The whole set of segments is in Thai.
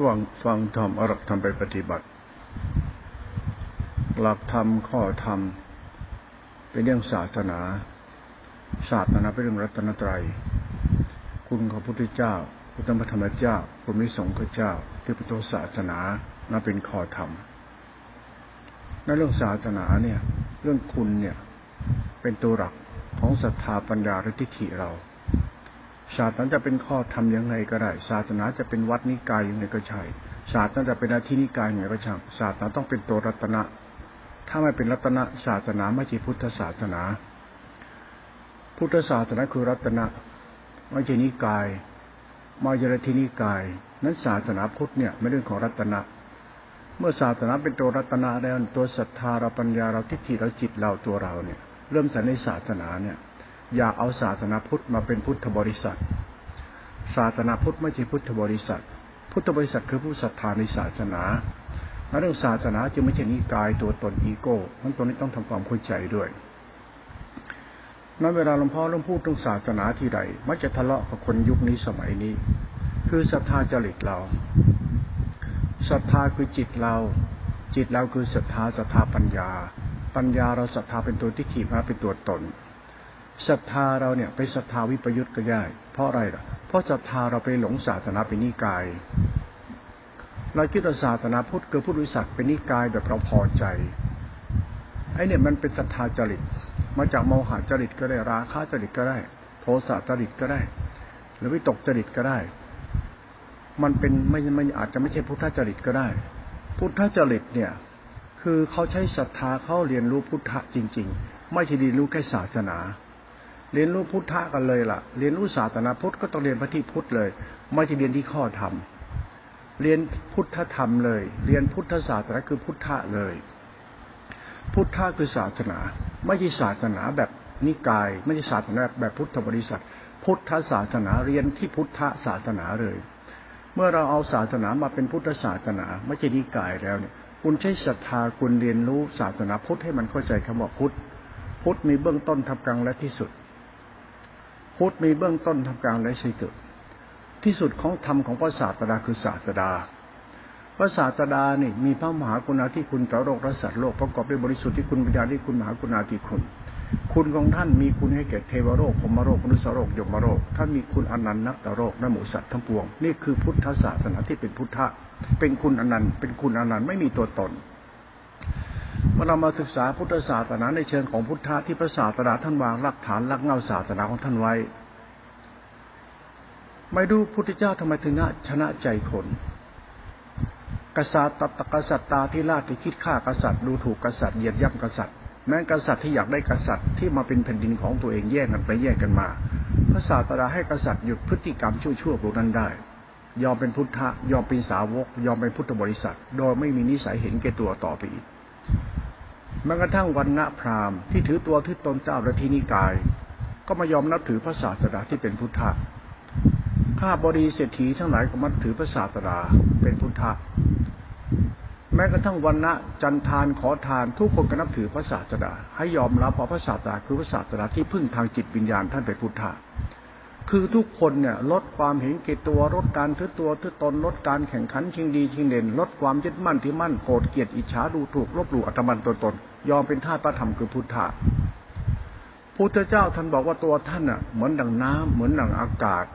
ระหว่างฟังธรรมอรักธรรมไปปฏิบัติ หลักธรรมข้อธรรม เป็นเรื่องศาสนา ศาสนาเป็นเรื่องรัตนตรัย คุณของพระพุทธเจ้า คุณธรรมธรรมเจ้าคุณมิสงฆ์เจ้า ที่เป็นตัวศาสนานั่นเป็นข้อธรรมในเรื่องศาสนาเนี่ย เรื่องคุณเนี่ย เป็นตัวหลักของศรัทธาปัญญาและทิฏฐิเรา ศาสนาจะเป็นข้อทำยังไงก็ได้ศาสนาจะเป็นวัดนิกายยังไงก็ใช่ศาสนาจะเป็นอาทินิกายยังไงก็ช่างศาสนาต้องเป็นตัวรัตนะ ถ้าไม่เป็นรัตนะศาสนาไม่ใช่พุทธศาสนา พุทธศาสนาคือรัตนะไม่ใช่นิกายมาจรทินิกาย นั้นศาสนาพุทธเนี่ยไม่เรื่องของรัตนะเมื่อศาสนาเป็นตัวรัตนะแล้วตัวศรัทธาเราปัญญาเราทิฏฐิเราจิตเราตัวเราเนี่ย เริ่มจากในศาสนาเนี่ย อย่าเอาศาสนาพุทธมาเป็นพุทธบริษัท ศาสนาพุทธไม่ใช่พุทธบริษัท พุทธบริษัทคือผู้ศรัทธาในศาสนาเรื่องศาสนาจึงไม่ใช่นิกายตัวตนอีโก้ทั้งตัวนี้ต้องทำความเข้าใจด้วยนั้นเวลาหลวงพ่อเริ่มพูดเรื่องศาสนาทีไรมักจะทะเลาะกับคนยุคนี้สมัยนี้ คือศรัทธาจริตเราศรัทธาคือจิตเรา จิตเราคือศรัทธาศรัทธาปัญญา ปัญญาเราศรัทธาเป็นตัวที่ขีมาเป็นตัวตน ศรัทธาเราเนี่ยไปศรัทธาวิปยุทธก็ได้เพราะอะไรล่ะ เพราะศรัทธาเราไปหลงศาสนาเป็นนิกาย เราคิดว่าศาสนาพุทธคือพุทธวิสัชเป็นนิกายแบบเราพอใจไอ้เนี่ยมันเป็นศรัทธาจริต มาจากโมหะจริตก็ได้ราคะจริตก็ได้ โทสะจริตก็ได้ หรือวิตกจริตก็ได้ มันเป็นไม่ไม่อาจจะไม่ใช่พุทธจริตก็ได้ พุทธจริตเนี่ยคือเขาใช้ศรัทธาเขาเรียนรู้พุทธะจริง ๆ ไม่ใช่เรียนรู้แค่ศาสนา เรียนรู้พุทธะกันเลยล่ะ เรียนรู้ศาสนาพุทธก็ต้องเรียนพระที่พุทธเลย ไม่ใช่เรียนที่ข้อธรรม เรียนพุทธธรรมเลย เรียนพุทธศาสนาคือพุทธะเลย พุทธะคือศาสนา ไม่ใช่ศาสนาแบบนิกาย ไม่ใช่ศาสนาแบบพุทธบริษัท พุทธศาสนาเรียนที่พุทธศาสนาเลย เมื่อเราเอาศาสนามาเป็นพุทธศาสนา ไม่ใช่นิกายแล้วเนี่ยคุณใช้ศรัทธาคุณเรียนรู้ศาสนาพุทธให้มันเข้าใจคำว่าพุทธ พุทธมีเบื้องต้นทับกลางและที่สุด พุทธมีเบื้องต้นทำกลางและสิ้นสุดที่สุดของธรรมของพระศาสดาคือศาสดา พระศาสดานี่มีพระมหากรุณาธิคุณต่อโลกและสัตว์โลกประกอบด้วยบริสุทธิ์ที่คุณปัญญาที่คุณมหากรุณาธิคุณ คุณของท่านมีคุณให้แก่เทวโลกพมโลกมนุษยโลกยมโลกท่านมีคุณอนันต์นักตโลกและหมูสัตว์ทั้งปวง นี่คือพุทธศาสนาที่เป็นพุทธะเป็นคุณอนันต์เป็นคุณอนันต์ไม่มีตัวตน เมื่อเรามาศึกษาพุทธศาสนาในเชิงของพุทธะที่พระศาสดาท่านวางหลักฐานหลักเงาศาสนาของท่านไว้ ไม่ดูพุทธเจ้าทำไมถึงชนะใจคนกษัตริย์ตกษัตริย์ตาที่ลาดที่คิดฆ่ากษัตริย์ดูถูกกษัตริย์เหยียดย่ำกษัตริย์ แม้กษัตริย์ที่อยากได้กษัตริย์ที่มาเป็นแผ่นดินของตัวเองแย่งกันไปแย่งกันมา พระศาสดาให้กษัตริย์หยุดพฤติกรรมชั่วๆพวกนั้นได้ ยอมเป็นพุทธะยอมเป็นสาวก ยอมเป็นพุทธบริษัท โดยไม่มีนิสัยเห็นแก่ตัวต่อไปอีก แม้กระทั่งวันณะพราหมณ์ที่ถือตัวที่ตนเจ้าและที่นิกาย ก็มายอมนับถือพระศาสดาที่เป็นพุทธะข้าบริเศรษฐีทั้งหลายก็มาถือพระศาสดาเป็นพุทธะแม้กระทั่งวันณะจันทานขอทานทุกคนก็นับถือพระศาสดา ให้ยอมรับว่าพระศาสดาคือพระศาสดาที่พึ่งทางจิตวิญญาณท่านเป็นพุทธะ คือทุกคนเนี่ยลดความเห็นเกตตัวลดการถือตัวถือตนลดการแข่งขันชิงดีชิงเด่นลดความยึดมั่นที่มั่นโกรธเกลียดอิจฉาดูถูกลบหลู่อัตมันตนตน ยอมเป็นท่าพระธรรมคือพุทธะพุทธเจ้าท่านบอกว่าตัวท่านอะเหมือนดังน้ำเหมือนดังอากาศ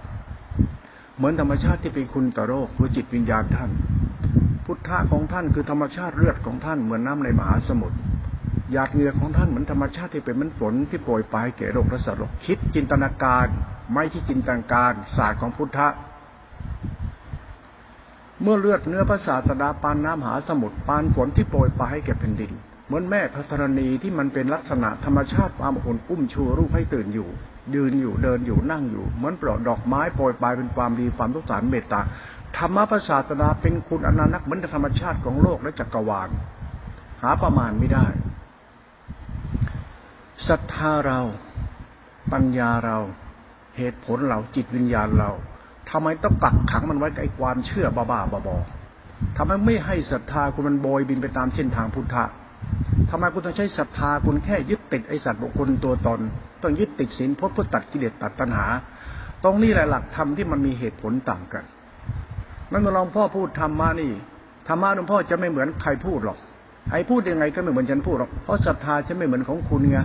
เหมือนธรรมชาติที่เป็นคุณต่อโลกคือจิตวิญญาณท่าน พุทธะของท่านคือธรรมชาติเลือดของท่านเหมือนน้าในมหาสมุทรหยาดเหงื่อของท่านเหมือนธรรมชาติที่เป็นมือนฝนที่โปรยปลายแก่โลกและสัตว์โลกคิดจินตนาการไม่ที่จินตนาการศาสตร์ของพุทธะเมื่อเลือดเนื้อพระศาสดาปานน้ำหาสมุทรปานฝนที่โปรยปลายให้แก่แผ่นดิน เหมือนแม่พระธรณีที่มันเป็นลักษณะธรรมชาติความอุ่นอุ้มชูรูปให้ตื่นอยู่ยืนอยู่เดินอยู่นั่งอยู่ เหมือนปลอกดอกไม้โปรยปลายเป็นความดีความทุกสารเมตตา ธรรมะศาสดาเป็นคุณอนันต์เหมือนธรรมชาติของโลกและจักรวาล หาประมาณไม่ได้ศรัทธาเรา ปัญญาเรา เหตุผลเราจิตวิญญาณเราทำไมต้องกักขังมันไว้กับไอ้ความเชื่อบ้าๆบอๆทำไมไม่ให้ศรัทธาคุณมันโบยบินไปตามเส้นทางพุทธะทำไมคุณต้องใช้ศรัทธาคุณแค่ยึดติดไอสัตว์บุคคลตัวตน ต้องยึดติดศีลพจน์เพื่อตัดกิเลสตัดตัณหา ตรงนี้แหละหลักธรรมที่มันมีเหตุผลต่างกัน มันเมื่อหลวงพ่อพูดธรรมะนี่ธรรมะหลวงพ่อจะไม่เหมือนใครพูดหรอกไอ้พูดยังไงก็ไม่เหมือนฉันพูดหรอกเพราะศรัทธาฉันไม่เหมือนของคุณไง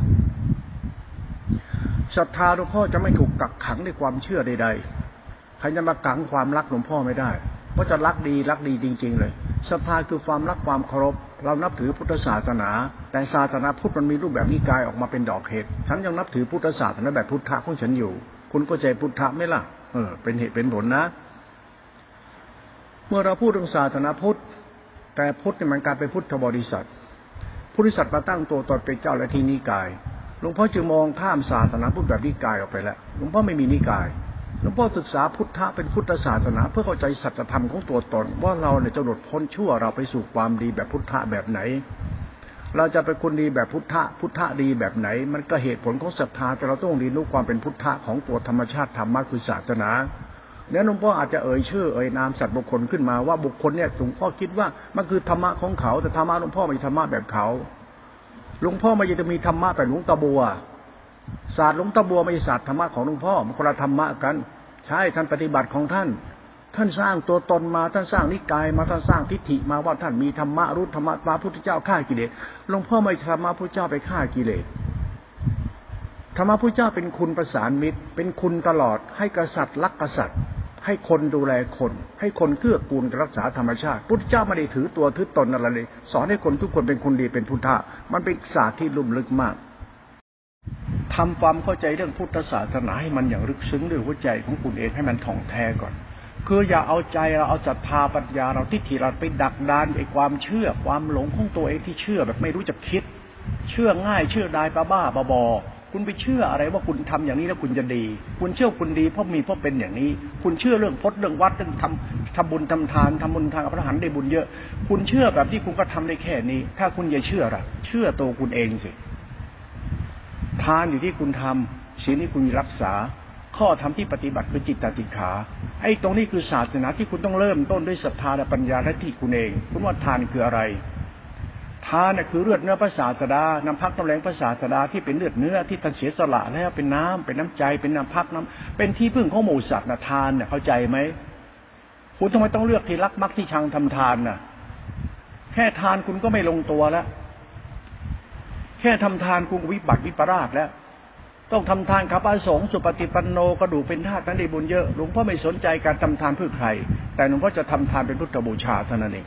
ศรัทธาหลวงพ่อจะไม่ถูกกักขังในความเชื่อใดๆใครจะมากังความรักหลวงพ่อไม่ได้ เพราะจะรักดีรักดีจริง ๆ เลยศรัทธาคือความรักความเคารพ เรานับถือพุทธศาสนา แต่ศาสนาพุทธมันมีรูปแบบนิกายออกมาเป็นดอกเห็ดฉันยังนับถือพุทธศาสนาแบบพุทธะของฉันอยู่ คุณก็ใจพุทธะไหมล่ะเออเป็นเหตุเป็นผลนะ เมื่อเราพูดถึงศาสนาพุทธ แต่พุทธเนี่ยมันกลายเป็นพุทธบริษัทพุทธศาสนาตั้งตัวตนเป็นเจ้าและที่นิกายหลวงพ่อจึงมองข้ามศาสนาพุทธแบบนิกายออกไปแล้วหลวงพ่อไม่มีนิกายหลวงพ่อศึกษาพุทธะเป็นพุทธศาสนา เพื่อเข้าใจสัจธรรมของตัวตน ว่าเราเนี่ยจะหลุดพ้นชั่วเราไปสู่ความดีแบบพุทธะแบบไหน เราจะเป็นคนดีแบบพุทธะพุทธะดีแบบไหน มันก็เหตุผลของศรัทธาแต่เราต้องเรียนรู้ความเป็นพุทธะของตัวธรรมชาติธรรมะคือศาสนา เนี่ยหลวงพ่ออาจจะเอ่ยชื่อเอ่ยนามสัตว์บุคคลขึ้นมาว่าบุคคลเนี่ยหลวงพ่อคิดว่ามันคือธรรมะของเขา แต่ธรรมะหลวงพ่อไม่ธรรมะแบบเขาหลวงพ่อไม่จะมีธรรมะแบบหลวงตาบัวศาสตร์หลวงตาบัวไม่ใช่ศาสตร์ธรรมะของหลวงพ่อมันคนละธรรมะกัน ใช่ท่านปฏิบัติของท่าน ท่านสร้างตัวตนมาท่านสร้างนิกายมาท่านสร้างทิฏฐิมาว่าท่านมีธรรมะรู้ธรรมะมาพุทธเจ้าฆ่ากิเลสหลวงพ่อไม่ธรรมะพุทธเจ้าไปฆ่ากิเลสธรรมะพุทธเจ้าเป็นคุณประสานมิตร เป็นคุณตลอดให้กษัตริย์รักกษัตริย์ ให้คนดูแลคน ให้คนเกื้อกูลรักษาธรรมชาติพุทธเจ้าไม่ได้ถือตัวถือตนอะไรเลย สอนให้คนทุกคนเป็นคนดีเป็นพุทธะมันเป็นศาสตร์ที่ลุ่มลึกมากทำความเข้าใจเรื่องพุทธศาสนาให้มันอย่างลึกซึ้งด้วยหัวใจของคุณเองให้มันถ่องแท้ก่อน คืออย่าเอาใจเราเอาจัตตาปัญญาเราที่ทีเราไปดักดานไอ้ความเชื่อความหลงของตัวเองที่เชื่อแบบไม่รู้จะคิด เชื่อง่ายเชื่อได้ป้าบ้าบอ คุณไปเชื่ออะไรว่าคุณทำอย่างนี้แล้วคุณจะดี คุณเชื่อคุณดีเพราะมีเพราะเป็นอย่างนี้ คุณเชื่อเรื่องพจน์เรื่องวัดเรื่องทำทำบุญทำทานทำบุญทางพระหันได้บุญเยอะ คุณเชื่อแบบที่คุณก็ทำได้แค่นี้ ถ้าคุณอย่าเชื่อละเชื่อตัวคุณเองสิทานอยู่ที่คุณทำศีลที่คุณรักษา ข้อธรรมที่ปฏิบัติคือจิตตติขาไอ้ตรงนี้คือศาสนาที่คุณต้องเริ่มต้นด้วยศรัทธาและปัญญาและที่คุณเอง คุณว่าทานคืออะไร ทานน่ะคือเลือดเนื้อพระศาสดาน้ำพักน้ำแรงพระศาสดาที่เป็นเลือดเนื้อที่ท่านเสียสละแล้วเป็นน้ำเป็นน้ำใจเป็นน้ำพักน้ำเป็นที่พึ่งของหมู่สัตว์นะทานเนี่ยเข้าใจไหมคุณทำไมต้องเลือกที่รักมักที่ชังทำทานน่ะ แค่ทานคุณก็ไม่ลงตัวแล้ว แค่ทำทานกูวิบัติวิปราชแล้วต้องทำทานขับอาสงสุปฏิปันโนกระดูกเป็นธาตุนั้นได้บุญเยอะหลวงพ่อไม่สนใจการทำทานเพื่อใคร แต่หลวงพ่อจะทำทานเป็นพุทธบูชาเท่านั้นเอง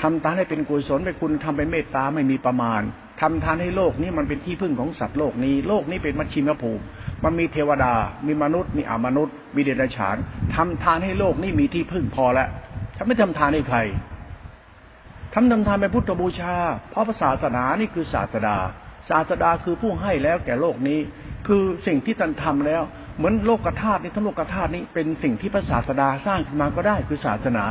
ทำทานให้เป็นกุศลเป็นคุณทำเป็นเมตตาไม่มีประมาณทำทานให้โลกนี้มันเป็นที่พึ่งของสัตว์โลกนี้ โลกนี้เป็นมัชชิมภูมิ มันมีเทวดา มีมนุษย์ มีอมนุษย์ มีเดรัจฉานทำทานให้โลกนี้มีที่พึ่งพอแล้วถ้าไม่ทำทานให้ใครทำทำทานเป็นพุทธบูชา เพราะศาสนานี่คือศาสดา ศาสดาคือผู้ให้แล้วแก่โลกนี้ คือสิ่งที่ท่านทำแล้ว เหมือนโลกธาตุนี้ทั้งโลกธาตุนี้เป็นสิ่งที่พระศาสดาสร้างขึ้นมาก็ได้คือศาสนา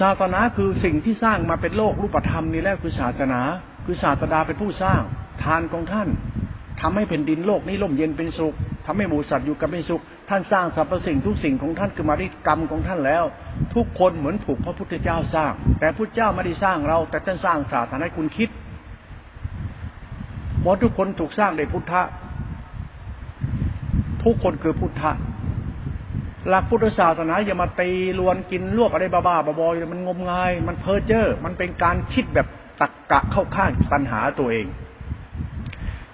ศาสนาคือสิ่งที่สร้างมาเป็นโลกรูปธรรมนี้แหล้วคือศาสนา คือศาสดาเป็นผู้สร้าง ทานของท่านทำให้แผ่นดินโลกนี้ร่มเย็นเป็นสุขทำให้หมูสัตว์อยู่กันเป็นสุข ท่านสร้างสรรพสิ่งทุกสิ่งของท่านคือมาด้วยกรรมของท่านแล้ว ทุกคนเหมือนถูกพระพุทธเจ้าสร้าง แต่พุทธเจ้าไม่ได้สร้างเรา แต่ท่านสร้างศาสนาให้คุณคิดหมดทุกคนถูกสร้างโดยพุทธะทุกคนคือพุทธะ หลักพุทธศาสนาอย่ามาตีลวนกินลวกอะไรบ้าๆบอๆมันงมงาย มันเพ้อเจ้อมันเป็นการคิดแบบตักกะเข้าข้างปัญหาตัวเอง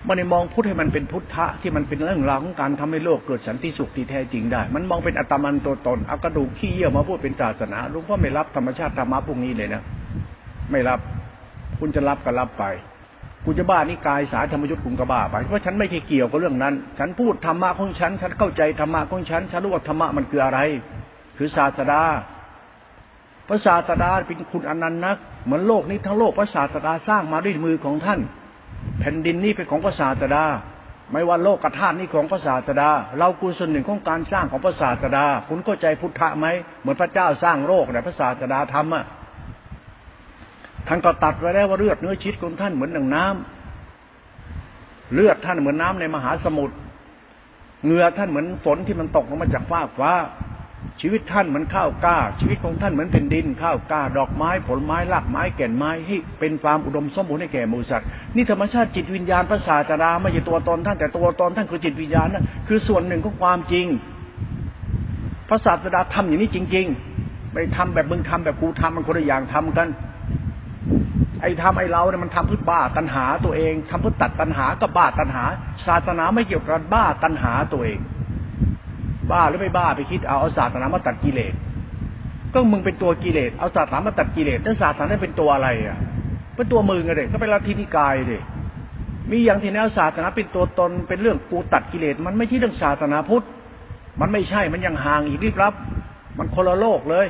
มันในมองพุทธให้มันเป็นพุทธะที่มันเป็นเรื่องราวของการทำให้โลกเกิดสันติสุขที่แท้จริงได้ มันมองเป็นอัตมันตัวตนเอากระดูกขี้เยี่ยวมาพูดเป็นศาสนาลุงพ่อไม่รับธรรมชาติธรรมะพวกนี้เลยนะ ไม่รับ คุณจะรับก็รับไป คุณจะบ้านี่กายสายธรรมยุทธ์คุณก็บ้าไปเพราะฉันไม่เคยเกี่ยวกับเรื่องนั้น ฉันพูดธรรมะของฉัน ฉันเข้าใจธรรมะของฉัน ฉันรู้ว่าธรรมะมันคืออะไร คือศาสดาพระศาสดาเป็นคุณอนันต์นัก เหมือนโลกนี้ทั้งโลกพระศาสดาสร้างมาด้วยมือของท่าน แผ่นดินนี้เป็นของพระศาสดา ไม่ว่าโลกกธาตุนี้ของพระศาสดา เรากูส่วนหนึ่งของการสร้างของพระศาสดา คุณเข้าใจพุทธะไหมเหมือนพระเจ้าสร้างโลกแต่พระศาสดาทำอะ ท่านก็ตัดไว้แล้วว่าเลือดเนื้อชีวิตของท่านเหมือนดังน้ำเลือดท่านเหมือนน้าในมหาสมุทรเหงื่อท่านเหมือนฝนที่มันตกลงมาจากฟ้าฟ้า ชีวิตท่านเหมือนข้าวกล้า ชีวิตของท่านเหมือนเป็นดิน ข้าวกล้า ดอกไม้ ผลไม้รากไม้แก่นไม้ให้เป็นความอุดมสมบูรณ์ให้แก่มูสัตว์นี่ธรรมชาติจิตวิญญาณพระศาสดาไม่ใช่ตัวตนท่านแต่ตัวตนท่านคือจิตวิญญาณนั่นคือส่วนหนึ่งของความจริงพระศาสดาทำอย่างนี้จริง ๆไม่ทำแบบมึงทำแบบกูทำมันคนละอย่างทำกัน ไอ้ทำไอ้เราเนี่ยมันทำเพื่อบ้าตัณหาตัวเองทำเพื่อตัดตัณหาก็บ้าตัณหา ศาสนาไม่เกี่ยวกับบ้าตัณหาตัวเอง บ้าหรือไม่บ้าไปคิดเอาเอาศาสนามาตัดกิเลสก็มึงเป็นตัวกิเลสเอาศาสนามาตัดกิเลสแล้วศาสนาเป็นตัวอะไรอะเป็นตัวมึงอะเด็กก็เป็นลัทธินิกายเด็มีอย่างที่แนวศาสนาเป็นตัวตนเป็นเรื่องกูตัดกิเลสมันไม่ใช่เรื่องศาสนาพุทธ มันไม่ใช่มันยังห่างอีกรีบรับ มันคนละโลกเลย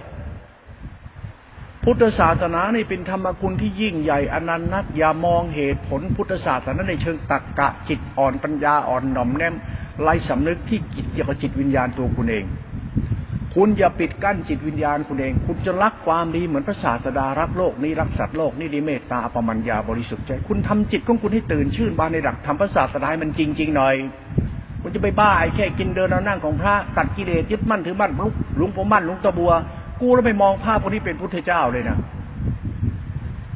พุทธศาสนานี่เป็นธรรมคุณที่ยิ่งใหญ่อนันต์นักอย่ามองเหตุผลพุทธศาสนาในเชิงตักกะจิตอ่อนปัญญาอ่อนหน่อมแนมไร้สำนึกที่จิตเกี่ยวกับจิตวิญญาณตัวคุณเอง คุณอย่าปิดกั้นจิตวิญญาณคุณเอง คุณจะรักความดีเหมือนพระศาสดารักโลกนี้รักสัตว์โลกนี่ดีเมตตาอปมัญญาบริสุทธิ์ใจ คุณทำจิตของคุณให้ตื่นชื่นบานในหลักทำพระศาสดาให้มันจริง ๆ หน่อยคุณจะไปบ้าไอ้แค่กินเดินเอานั่งของพระตัดกิเลสยึดมั่นถือมั่นลุกหลวงปู่มั่นหลวงตะบัว กูแล้วไปมองภาพพวกนี้เป็นพุทธเจ้าเลยนะ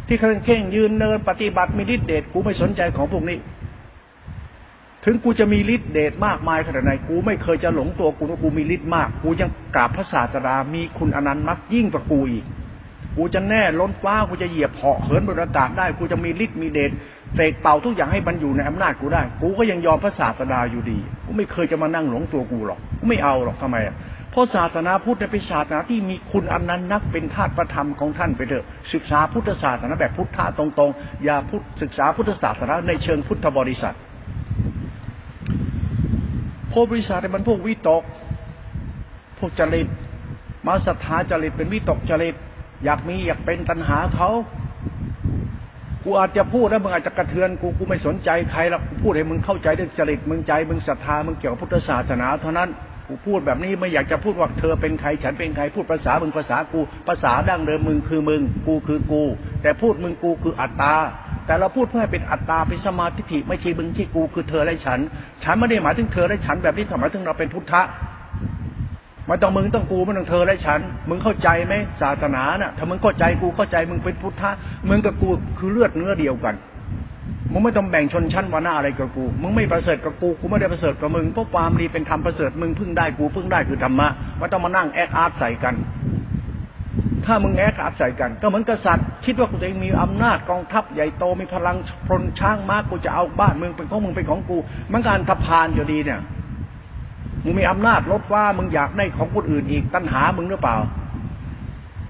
ที่เคร่งเข่งยืนเนินปฏิบัติมีฤทธิเดชกูไม่สนใจของพวกนี้ ถึงกูจะมีฤทธิเดชมากมายขนาดไหนกูไม่เคยจะหลงตัวกูว่ากูมีฤทธิ์มาก กูยังกราบพระศาสดามีคุณอนันต์มักยิ่งกว่ากูอีก กูจะแน่ล้นฟ้ากูจะเหยียบเหาะเหินบนอากาศได้ กูจะมีฤทธิ์มีเดชเสกเป่าทุกอย่างให้มันอยู่ในอำนาจกูได้ กูก็ยังยอมพระศาสดาอยู่ดี กูไม่เคยจะมานั่งหลงตัวกูหรอก กูไม่เอาหรอกทำไมอะ เพราะศาสนาพุทธเป็นศาสนาที่มีคุณอันนั้นนักเป็นธาตุประธรรมของท่านไปเถอะ ศึกษาพุทธศาสนาแบบพุทธะตรงๆ อย่าพุทธศึกษาพุทธศาสนาในเชิงพุทธบริษัทพวกบริษัทเป็นพวกวิตก พวกจริต มาศรัทธาจริตเป็นวิตกจริต อยากมีอยากเป็นตัณหาเขา กูอาจจะพูดแล้วมึงอาจจะกระเทือนกูกูไม่สนใจใครหรอกกูพูดให้มึงเข้าใจเรื่องจริตมึงใจมึงศรัทธามึงเกี่ยวกับพุทธศาสนาเท่านั้น กูพูดแบบนี้ไม่อยากจะพูดว่าเธอเป็นใครฉันเป็นใครพูดภาษามึงภาษากู ภาษาดั้งเดิมมึงคือมึง กูคือกู แต่พูดมึงกูคืออัตตาแต่เราพูดเพื่อให้เป็นอัตตาเป็นสมาธิไม่ใช่มึงที่กูคือเธอและฉัน ฉันไม่ได้หมายถึงเธอและฉันแบบนี้หมายถึงเราเป็นพุทธะไม่ต้องมึงต้องกูไม่ต้องเธอและฉัน มึงเข้าใจไหมศาสนาน่ะถ้ามึงเข้าใจกูเข้าใจมึงเป็นพุทธะมึงกับกูคือเลือดเนื้อเดียวกัน มึงไม่ต้องแบ่งชนชั้นวรรณะอะไรกับกู มึงไม่ประเสริฐกับกู กูไม่ได้ประเสริฐกับมึง เพราะความดีเป็นธรรมประเสริฐ มึงพึ่งได้กูพึ่งได้คือธรรมะไม่ต้องมานั่ง act art ใส่กัน ถ้ามึง act art ใส่กัน ก็เหมือนกษัตริย์ คิดว่ากูเองมีอำนาจกองทัพใหญ่โตมีพลังพลช้างม้ากูจะเอาบ้านมึงเป็นของมึงเป็นของกูมันการทพานอยู่ดีเนี่ย มึงมีอำนาจลดว่ามึงอยากได้ของคนอื่นอีกตัณหามึงหรือเปล่า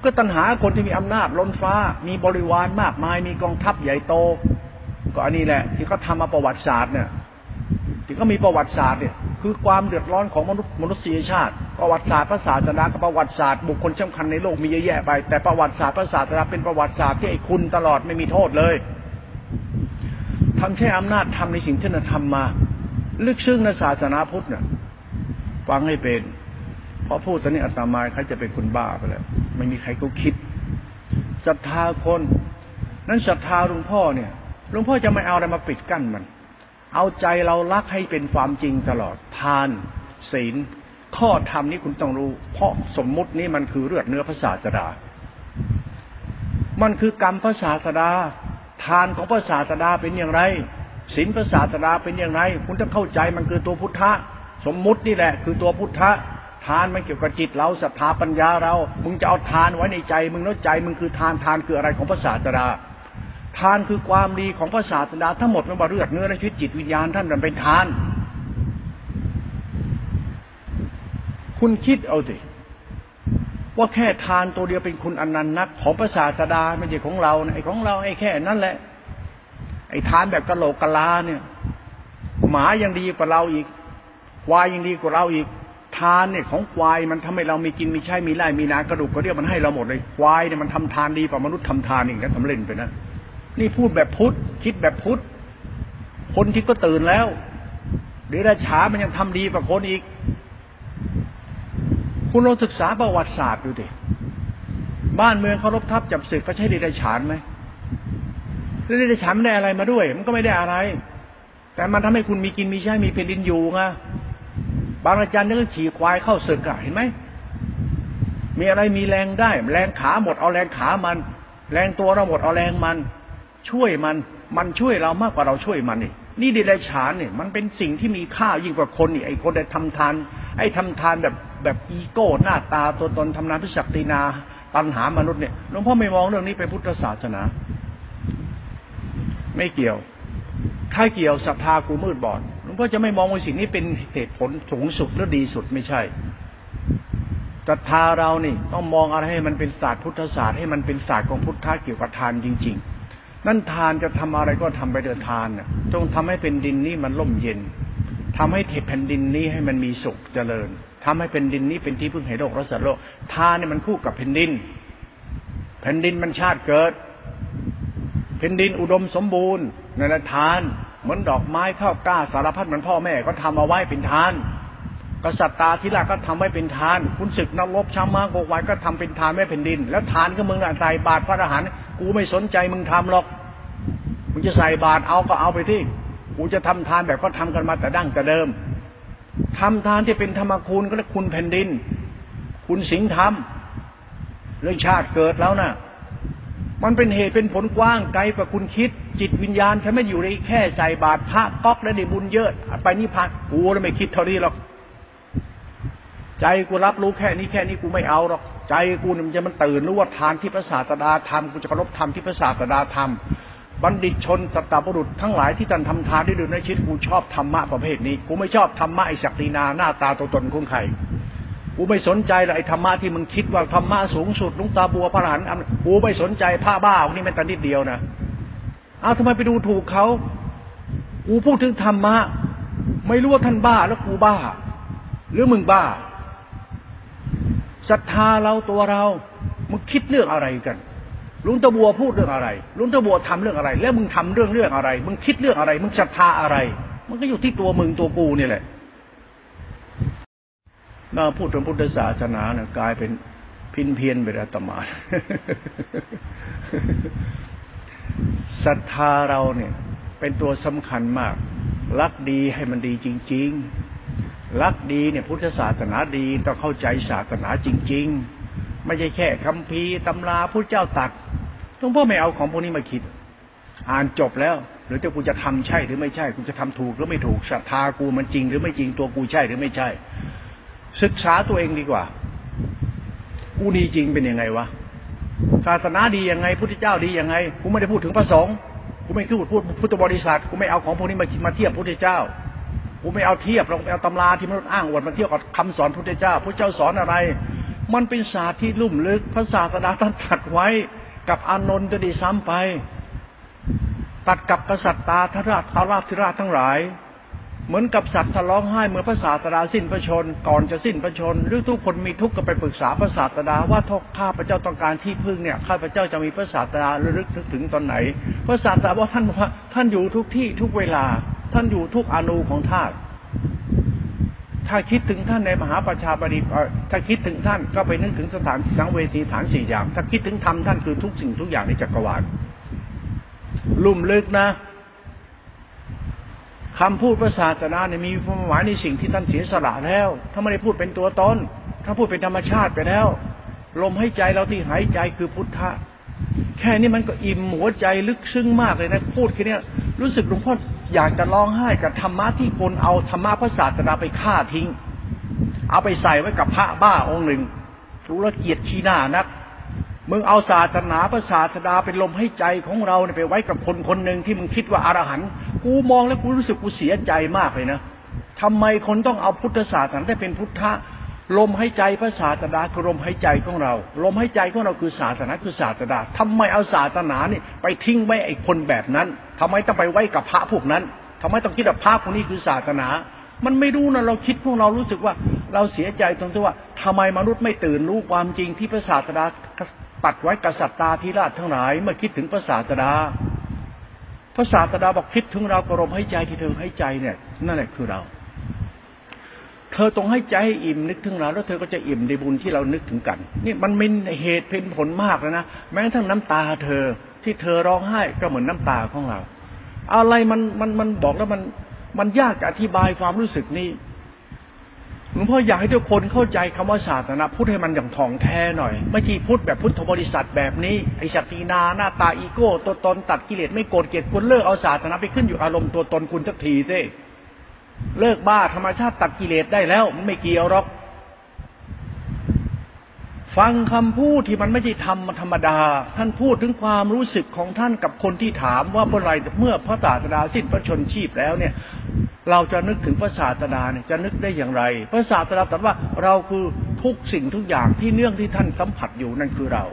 ก็ตัณหาคนที่มีอำนาจล้นฟ้า มีบริวารมากมาย มีกองทัพใหญ่โต ก็อันนี้แหละ ที่เขาทามาประวัติศาสตร์เนี่ยที่เขามีประวัติศาสตร์เนี่ยคือความเดือดร้อนของมนุษย์มนุษยชาติ ประวัติศาสตร์ภาษาศาสนากับประวัติศาสตร์บุคคลสำคัญในโลกมีเยอะแยะไป แต่ประวัติศาสตร์ภาษาศาสนาเป็นประวัติศาสตร์ที่ไอ้คุณตลอดไม่มีโทษเลยทำใช้อำนาจทำในสิ่งที่เราทำมา ลึกซึ้งในศาสนาพุทธเนี่ยฟังให้เป็นเพราะพูดตอนนี้อาตมาเขาจะเป็นคนบ้าไปแล้วไม่มีใครเขาคิดศรัทธาคน นั้นศรัทธาหลวงพ่อเนี่ย หลวงพ่อจะไม่เอาอะไรมาปิดกั้นมัน เอาใจเรารักให้เป็นความจริงตลอด ทาน ศีล ข้อธรรมนี้คุณต้องรู้ เพราะสมมุตินี้มันคือเลือดเนื้อพระศาสดา มันคือกรรมพระศาสดา ทานของพระศาสดาเป็นอย่างไรศีลพระศาสดาเป็นอย่างไร คุณจะเข้าใจมันคือตัวพุทธะ สมมุตินี่แหละ คือตัวพุทธะทานมันเกี่ยวกับจิตเราศรัทธาปัญญาเรา มึงจะเอาทานไว้ในใจ มึงแล้วใจมึงคือทานทานคืออะไรของพระศาสดา ทานคือความดีของพระศาสดาทั้งหมดมันบาเลือดเนื้อและชีวิตจิตวิญญาณท่านมันเป็นทาน คุณคิดเอาสิว่าแค่ทานตัวเดียวเป็นคุณอนันต์นัก ของพระศาสดาไม่ใช่ของเราไอ้ของเราไอ้แค่นั่นแหละ ไอ้ทานแบบกะโหลกกะลาเนี่ย หมายังดีกว่าเราอีกควายยังดีกว่าเราอีกทานเนี่ยของควายมันทำให้เรามีกินมีใช้มีไร่มีนากระดูกกระเดี่ยวมันให้เราหมดเลยควายเนี่ยมันทำทานดีกว่ามนุษย์ทำทานอีกนะทำเล่นไปนะ นี่พูดแบบพุทธคิดแบบพุทธคนที่ก็ตื่นแล้วเดรัจฉามันยังทำดีกว่าคนอีก คุณลองศึกษาประวัติศาสตร์ดูดิบ้านเมืองเขารบทับจับศึกเขาใช้เดรัจฉานไหมเดรัจฉานไม่ได้อะไรมาด้วย มันก็ไม่ได้อะไร แต่มันทำให้คุณมีกินมีใช้มีเพลินอยู่ไงบางอาจารย์นึกขี่ควายเข้าศึกอะเห็นไหมมีอะไรมีแรงได้ แรงขาหมดเอาแรงขามัน แรงตัวเราหมดเอาแรงมัน ช่วยมันมันช่วยเรามากกว่าเราช่วยมันอีกนี่ดิเลฉานเนี่ยมันเป็นสิ่งที่มีค่ายิ่งกว่าคนนี่ไอ้คนได้ทำทาน ไอ้ทำทานแบบแบบอีโก้หน้าตาตัวตนทำนานพิศักดินาตัณหามนุษย์เนี่ยหลวงพ่อไม่มองเรื่องนี้เป็นพุทธศาสนา ไม่เกี่ยว ถ้าเกี่ยวศรัทธากูมืดบอดหลวงพ่อจะไม่มองว่าสิ่งนี้เป็นเหตุผลสูงสุดหรือดีสุดไม่ใช่ศรัทธาเรานี่ต้องมองอะไรให้มันเป็นศาสตร์พุทธศาสตร์ให้มันเป็นศาสตร์ของพุทธะเกี่ยวกับทานจริง ๆ นั่นทานจะทำอะไรก็ทำไปเดินทานน่ะจงทำให้เป็นดินนี้มันร่มเย็นทำให้แผ่นดินนี้ให้มันมีสุขเจริญทำให้เป็นดินนี้เป็นที่พึ่งให้โลกรัศโลก ทานเนี่ยมันคู่กับแผ่นดิน แผ่นดินมันชาติเกิด แผ่นดินอุดมสมบูรณ์ในละทาน เหมือนดอกไม้ข้าวกล้าสารพัดเหมือนพ่อแม่ก็ทำเอาไว้เป็นทาน กษัตริย์ตาทิลาก็ทำไว้เป็นทาน คุณศึกนักรบช้ำมากโกวายก็ทำเป็นทานไว้แผ่นดิน แล้วทานก็มึงใส่บาตรพระทหารกูไม่สนใจมึงทำหรอก มึงจะใส่บาตรเอาก็เอาไปที่ กูจะทำทานแบบก็ทำกันมาแต่ดั้งแต่เดิมทำทานที่เป็นธรรมคุณก็เรียกคุณแผ่นดิน คุณสิงธรรมเรื่องชาติเกิดแล้วนะ่ะ มันเป็นเหตุเป็นผลกว้างไกลกว่าคุณคิด จิตวิญญาณฉันไม่อยู่ในแค่ใส่บาตรพระก๊อกแล้วได้บุญเยอะ ไปนิพพานกูแล้วไม่คิดเท่านี้หรอก ใจกูรับรู้แค่นี้แค่นี้กูไม่เอาหรอกใจกูมันจะมันตื่นรู้ว่าทานที่พระศาสดาทำกูจะเคารพธรรมที่พระศาสดาทำบัณฑิตชนสัตตบุรุษทั้งหลายที่ท่านทำทานได้ดูในชีวิตกูชอบธรรมะประเภทนี้กูไม่ชอบธรรมะไอ้ศักดินาหน้าตาตัวตนของใครกูไม่สนใจเลยไอ้ธรรมะที่มึงคิดว่าธรรมะสูงสุดลุงตาบัวพระหันกูไม่สนใจผ้าบ้าพวกนี้มันแต่นิดเดียวนะอ้าวทำไมไปดูถูกเขากูพูดถึงธรรมะ ไม่รู้ว่าท่านบ้าแล้วกูบ้า หรือมึงบ้า ศรัทธาเราตัวเรามึงคิดเรื่องอะไรกันลุงตะบัวพูดเรื่องอะไรลุงตะบัวทำเรื่องอะไร แล้วมึงทำเรื่องเรื่องอะไร มึงคิดเรื่องอะไร มึงศรัทธาอะไร มันก็อยู่ที่ตัวมึงตัวกูนี่แหละน่าพูดถึงพุทธศาสนาเนี่ยกลายเป็นพินเพียนไปแล้วตมาศรัทธาเราเนี่ย เป็นตัวสำคัญมาก รักดีให้มันดีจริง ๆ รักดีเนี่ยพุทธศาสนาดีต้องเข้าใจศาสนาจริง ๆ ไม่ใช่แค่คำพีตำราพระเจ้าตัดต้องพ่อไม่เอาของพวกนี้มาคิด อ่านจบแล้ว หรือจะกูจะทำใช่หรือไม่ใช่กูจะทำถูกหรือไม่ถูกศรัทธากูมันจริง หรือไม่จริงตัวกูใช่หรือไม่ใช่ ศึกษาตัวเองดีกว่า กูดีจริงเป็นยังไงวะศาสนาดียังไงพุทธเจ้าดียังไงกูไม่ได้พูดถึงพระสงฆ์กูไม่พูดพูดพุทธบริษัทกูไม่เอาของพวกนี้มามาเทียบพุทธเจ้า กูไม่เอาเทียบเราไม่เอาตำราที่มนุษย์อ้างอวดมาเทียบกับคำสอนพุทธเจ้าพระเจ้าสอนอะไร มันเป็นศาสตร์ที่ลุ่มลึกพระศาสดาท่านตัดไว้กับอานนท์จะดีซ้ำไป ตัดกับกษัตริย์ตาทราชทาราธิราชทั้งหลาย เหมือนกับสัตว์ทะร้องไห้เมื่อพระศาสดาสิ้นพระชน ก่อนจะสิ้นพระชน หรือทุกคนมีทุกข์ก็ไปปรึกษาพระศาสดาว่าทกข้าพระเจ้าต้องการที่พึ่งเนี่ยข้าพระเจ้าจะมีพระศาสดาระลึกถึงตอนไหน พระศาสดาว่าท่านว่าท่านอยู่ทุกที่ทุกเวลา ท่านอยู่ทุกอนูของธาตุถ้าคิดถึงท่านในมหาประชาบดีถ้าคิดถึงท่านก็ไปนึกถึงสถานสังเวทีฐานสี่อย่าง ถ้าคิดถึงธรรมท่านคือทุกสิ่งทุกอย่างในจักรวาลลุ่มลึกนะคำพูดภาษาตนาเนี่ยมีความหมายในสิ่งที่ท่านเสียสละแล้ว ถ้าไม่ได้พูดเป็นตัวตน ถ้าพูดเป็นธรรมชาติไปแล้ว ลมให้ใจเราที่หายใจคือพุทธะ แค่นี้มันก็อิ่มหัวใจลึกซึ้งมากเลยนะ พูดแค่นี้รู้สึกหลวงพ่อ อยากจะร้องไห้กับธรรมะที่คนเอาธรรมะพระศาสดาไปฆ่าทิ้ง เอาไปใส่ไว้กับพระบ้าองค์หนึ่งรู้ละเกียดชี้หน้านักมึงเอาศาสนาพระศาสดาเป็นลมให้ใจของเราเนี่ยไปไว้กับคนคนหนึ่งที่มึงคิดว่าอารหันต์กูมองแล้วกูรู้สึกกูเสียใจมากเลยนะทำไมคนต้องเอาพุทธศาสนาได้เป็นพุทธะลมหายใจพระศาสดาคือลมหายใจของเรา ลมหายใจของเราคือศาสนาคือศาสดาทำไมเอาศาสนานี่ไปทิ้งไว้ไอ้คนแบบนั้น ทำไมต้องไปไว้กับพระพวกนั้นทำไมต้องคิดว่าพระพวกนี้คือศาสนา มันไม่รู้นะเราคิดพวกเรารู้สึกว่า เราเสียใจตรงที่ว่าทำไมมนุษย์ไม่ตื่นรู้ความจริงที่พระศาสดาปัดไว้กษัตริย์ตาธิราชทั้งหลายเมื่อคิดถึงพระศาสดาพระศาสดาบอกคิดถึงเรากรมให้ใจที่เธอให้ใจเนี่ย นั่นแหละคือเรา เธอต้องให้ใจให้อิ่มนึกถึงเราแล้วเธอก็จะอิ่มในบุญที่เรานึกถึงกัน นี่มันเป็นเหตุเป็นผลมากเลยนะแม้ทั้งน้ำตาเธอที่เธอร้องไห้ก็เหมือนน้ำตาของเรา อะไรมันมันมันบอกแล้วมันมันยากอธิบายความรู้สึกนี้หลวงพ่ออยากให้ทุกคนเข้าใจคำว่าศาสนาพุทธให้มันอย่างถ่องแท้หน่อย ไม่ใช่พุทธแบบพุทธบริษัทแบบนี้ไอสัตตีนาหน้าตาอีโก้ตัวตนตัดกิเลสไม่โกรธเกลียดคุณเลิกเอาศาสนาไปขึ้นอยู่อารมณ์ตัวตนคุณสักทีสิเลิกบ้าธรรมชาติตัดกิเลสได้แล้วมันไม่เกี่ยวหรอก ฟังคำพูดที่มันไม่ใช่ธรรมธรรมดา ท่านพูดถึงความรู้สึกของท่านกับคนที่ถามว่าเมื่อไรเมื่อพระศาสดาสิ้นพระชนชีพแล้วเนี่ย เราจะนึกถึงพระศาสดาเนี่ยจะนึกได้อย่างไร พระศาสดาตรัสว่าเราคือทุกสิ่งทุกอย่างที่เนื่องที่ท่านสัมผัสอยู่นั่นคือเรา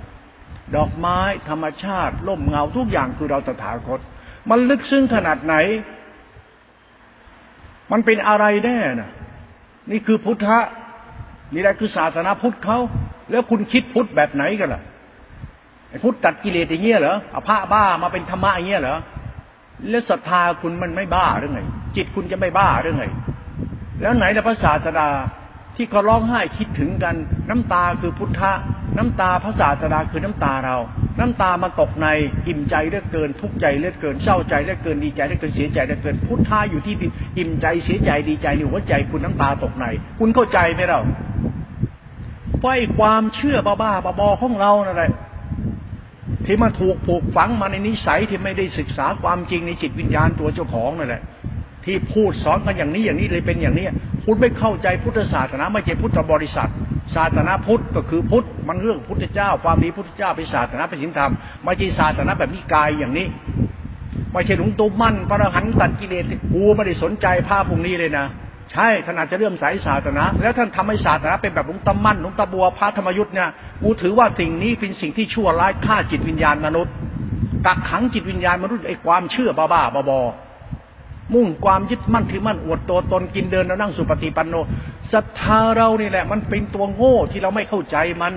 ดอกไม้ธรรมชาติล่มเงาทุกอย่างคือเราตถาคต มันลึกซึ้งขนาดไหน มันเป็นอะไรแน่น่ะนี่คือพุทธะนี่แหละคือศาสนาพุทธเขา แล้วคุณคิดพุทธแบบไหนกันล่ะไอ้พุทธตัดกิเลสอย่างเงี้ยเหรอเอาพระบ้ามาเป็นธรรมะอย่างเงี้ยเหรอแล้วศรัทธาคุณมันไม่บ้าหรือไง จิตคุณจะไม่บ้าหรือไง แล้วไหนละพระศาสดาที่เขาร้องไห้คิดถึงกัน น้ำตาคือพุทธะ น้ำตาพระศาสดาคือน้ำตาเรา น้ำตามาตกในอิ่มใจเลือเกิน ทุกใจเลือเกินเศร้าใจเลือเกินดีใจเลือเกินเสียใจเลือเกิน พุทธะอยู่ที่อิ่มใจเสียใจดีใจในหัวใจคุณน้ำตาตกใน คุณเข้าใจไหมเรา ไอ้ความเชื่อบ้าๆบอๆของเรานั่นแหละที่มันถูกผูกฝังมาในนิสัยที่ไม่ได้ศึกษาความจริงในจิตวิญญาณตัวเจ้าของนั่นแหละที่พูดสอนกันอย่างนี้อย่างนี้เลยเป็นอย่างนี้คุณไม่เข้าใจพุทธศาสนาไม่ใช่พุทธบริษัท ศาสนาพุทธก็คือพุทธมันเรื่องพุทธเจ้า ความดีพุทธเจ้าเป็นศาสนาเป็นศีลธรรมไม่ใช่ศาสนาแบบนิกายอย่างนี้ไม่ใช่หลวงตูมั่นพระอรหันต์ตัดกิเลสกูไม่ได้สนใจภาพพวกนี้เลยนะ ใช่ท่านอาจจะเริ่มสายศาสนา แล้วท่านทำให้ศาสนาเป็นแบบหลวงตามั่นหลวงตาบัวพระธรรมยุทธ์เนี่ยกูถือว่าสิ่งนี้เป็นสิ่งที่ชั่วร้ายฆ่าจิตวิญญาณมนุษย์กักขังจิตวิญญาณมนุษย์ไอ้ความเชื่อบ้าๆบอๆมุ่งความยึดมั่นถือมั่นอวดตัวตนกินเดินแล้วนั่งสุปฏิปันโนศรัทธาเรานี่แหละ มันเป็นตัวโง่ที่เราไม่เข้าใจมัน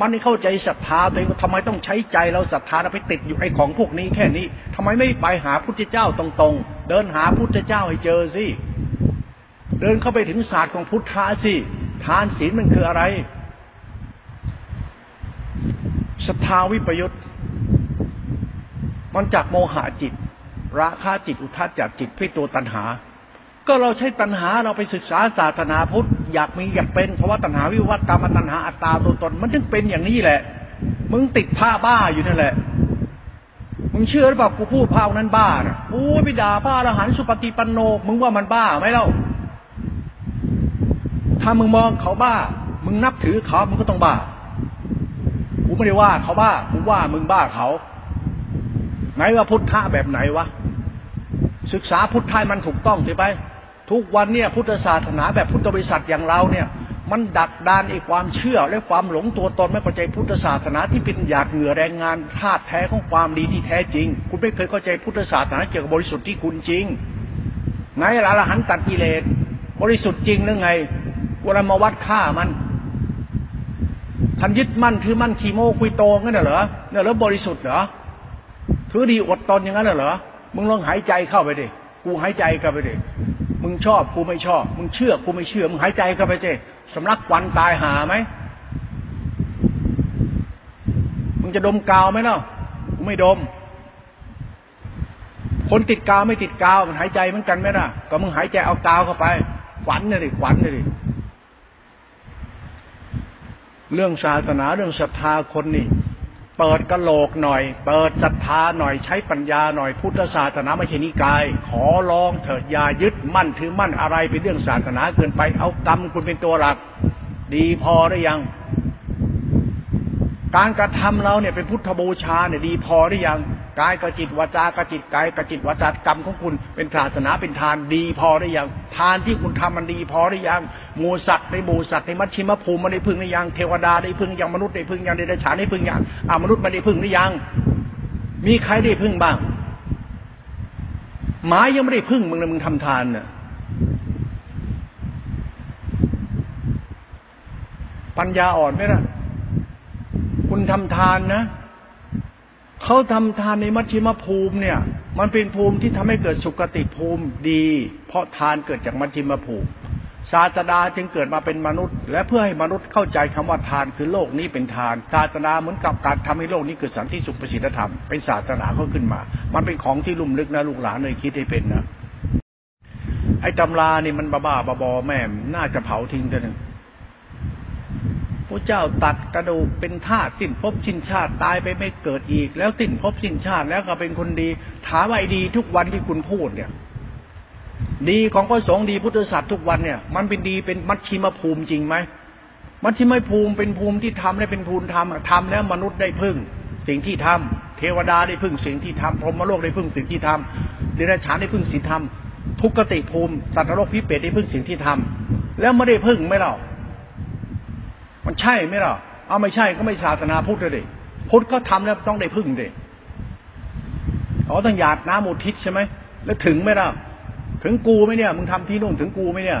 มันไม่เข้าใจศรัทธาตัวเองทำไมต้องใช้ใจเราศรัทธาเราไปติดอยู่ไอ้ของพวกนี้แค่นี้ทำไมไม่ไปหาพุทธเจ้าตรงๆ เดินหาพุทธเจ้าให้เจอสิ เดินเข้าไปถึงศาสตร์ของพุทธะสิทานศีลมันคืออะไรศรัทธาวิปยุตมันจากโมหะจิต ราคะจิตอุทาจากจิตพิตัวตัณหา ก็เราใช้ตัณหาเราไปศึกษาศาสนาพุทธ อยากมีอยากเป็นเพราะว่าตัณหาวิวัตกรรมตัณหาอัตตาตัวตน มันถึงเป็นอย่างนี้แหละ มึงติดผ้าบ้าอยู่นั่นแหละ มึงเชื่อหรือเปล่ากูพูดพานั้นบ้านะโอ้ยไปด่าพระอรหันสุปฏิปันโน มึงว่ามันบ้าไหมเล่า ถ้ามึงมองเขาบ้า มึงนับถือเขามึงก็ต้องบ้า กูไม่ได้ว่าเขาบ้า กูว่ามึงบ้าเขา ไหนว่าพุทธะแบบไหนวะ ศึกษาพุทธะมันถูกต้องใช่ไหมทุกวันเนี่ยพุทธศาสนาแบบพุทธบริษัทอย่างเราเนี่ย มันดักดานไอ้ความเชื่อและความหลงตัวตนไม่เข้าใจพุทธศาสนาที่เป็นอยากเหงื่อแรงงานธาตุแท้ของความดีที่แท้จริง คุณไม่เคยเข้าใจพุทธศาสนาเกี่ยวกับบริสุทธิ์ที่คุณจริงไหนละละหันตัดกิเลส บริสุทธิ์จริงหรือไงเวลามาวัดค่ามันท่านยึดมั่นถือมั่นขีโมคุยโตงั้นเหรอเนี่ยแล้วบริสุทธิ์เหรอถือดีอดตนอย่างนั้นเหรอมึงลองหายใจเข้าไปดิกูหายใจเข้าไปดิมึงชอบกูไม่ชอบ มึงเชื่อกูไม่เชื่อ มึงหายใจเข้าไปเจสำลักควันตายหาไหมมึงจะดมกาวไหมเนาะกูไม่ดม คนติดกาวไม่ติดกาวมันหายใจเหมือนกันไหมล่ะ ก็มึงหายใจเอากาวเข้าไป ขวัญเลยดิขวัญเลยดิเรื่องศาสนาเรื่องศรัทธาคนนี่ เปิดกระโหลกหน่อย เปิดศรัทธาหน่อยใช้ปัญญาหน่อยพุทธศาสนาไม่ใช่นิกาย ขอร้องเถิดอย่ายึดมั่นถือมั่นอะไรเป็นเรื่องศาสนาเกินไปเอากรรมคุณเป็นตัวหลัก ดีพอหรือยัง การกระทำเราเนี่ยเป็นพุทธบูชาเนี่ยดีพอหรือยัง กายกระจิตวาจากระจิตกายกระจิตวาจากรรมของคุณเป็นศาสนาเป็นทานดีพอหรือยังทานที่คุณทำมันดีพอหรือยังมูสัตว์ในมูสัตว์ในมัชชิมภูมิมันได้พึ่งหรือยังเทวดาได้พึ่งยังมนุษย์ได้พึ่งยังเดรัจฉานได้พึ่งยังอามนุษย์มันได้พึ่งหรือยัง มีใครได้พึ่งบ้างหมายังไม่ได้พึ่งมึงเลยมึงทำทานน่ะปัญญาอ่อนไหมล่ะ คุณทำทานนะ เขาทำทานในมัชชิมภูมิเนี่ย มันเป็นภูมิที่ทำให้เกิดสุขติภูมิดี เพราะทานเกิดจากมัชชิมภูมิ ศาสดาจึงเกิดมาเป็นมนุษย์ และเพื่อให้มนุษย์เข้าใจคำว่าทานคือโลกนี้เป็นทาน ศาสนาเหมือนกับการทำให้โลกนี้เกิดสันติสุขประสิทธิธรรมเป็นศาสนาเขาขึ้นมา มันเป็นของที่ลุ่มลึกนะลูกหลานเลยคิดให้เป็นนะไอ้ตำรานี่มันบ้าบ้าบอแม่น่าจะเผาทิ้งเถอะ ระเจ้าตัดกระดูกเป็นธาตุสิ้นภพสิ้นชาติตายไปไม่เกิดอีก แล้วสิ้นภพสิ้นชาติแล้วก็เป็นคนดี ถามว่าไอ้ดีทุกวันที่คุณพูดเนี่ย ดีของพระสงฆ์ดีพุทธศาสตร์ทุกวันเนี่ย มันเป็นดีเป็นมัชชิมภูมิจริงไหมมัชชิมภูมิเป็นภูมิที่ทำและเป็นภูมิทำทำแล้วมนุษย์ได้พึ่ง สิ่งที่ทำเทวดาได้พึ่งสิ่งที่ทำพรหมโลกได้พึ่งสิ่งที่ทำเดรัจฉานได้พึ่งสิ่งทำทุกขติภูมิสัตว์โลกพิเปตได้พึ่งสิ่งที่ทำแล้วไม่ได้พึ่งไม่หรอก มันใช่ไหมล่ะ เอาไม่ใช่ก็ไม่ศาสนาพุทธเลยพุทธก็ทำแล้วต้องได้พึ่งเด็อ๋อต้องหยาดน้ำอุทิศใช่ไหม แล้วถึงไหมล่ะ ถึงกูไหมเนี่ย มึงทำที่นู่นถึงกูไหมเนี่ย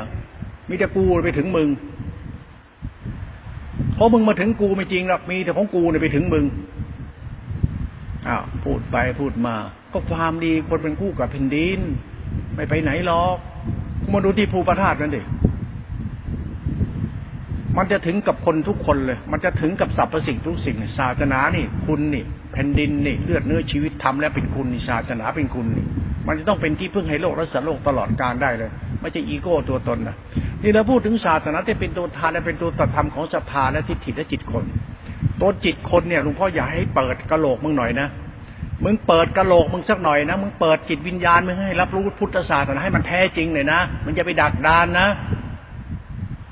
มีแต่กูไปถึงมึง เพราะมึงมาถึงกูไม่จริงหรอก มีแต่ของกูเนี่ยไปถึงมึง อ้าวพูดไปพูดมา ก็ความดีคนเป็นคู่กับแผ่นดิน ไม่ไปไหนหรอกมาดูที่ภูประธาตุนั่นดิ มันจะถึงกับคนทุกคนเลย มันจะถึงกับสรรพสิ่งทุกสิ่งศาสนานี่ คุณนี่แผ่นดินนี่เลือดเนื้อชีวิตทำแล้วเป็นคุณนี่ศาสนาเป็นคุณนี่มันจะต้องเป็นที่พึ่งให้โลกและสัตว์โลกตลอดกาลได้เลย ไม่ใช่อีโก้ตัวตนนะนี่เราพูดถึงศาสนาที่เป็นตัวทานและเป็นตัวตัดธรรมของศรัทธาและทิฏฐิและจิตคน ตัวจิตคนเนี่ยหลวงพ่ออยากให้เปิดกระโหลกมึงหน่อยนะมึงเปิดกระโหลกมึงสักหน่อยนะมึงเปิดจิตวิญญาณมึงให้รับรู้พุทธศาสนาให้มันแท้จริงเลยนะมันจะไปดักดานนะ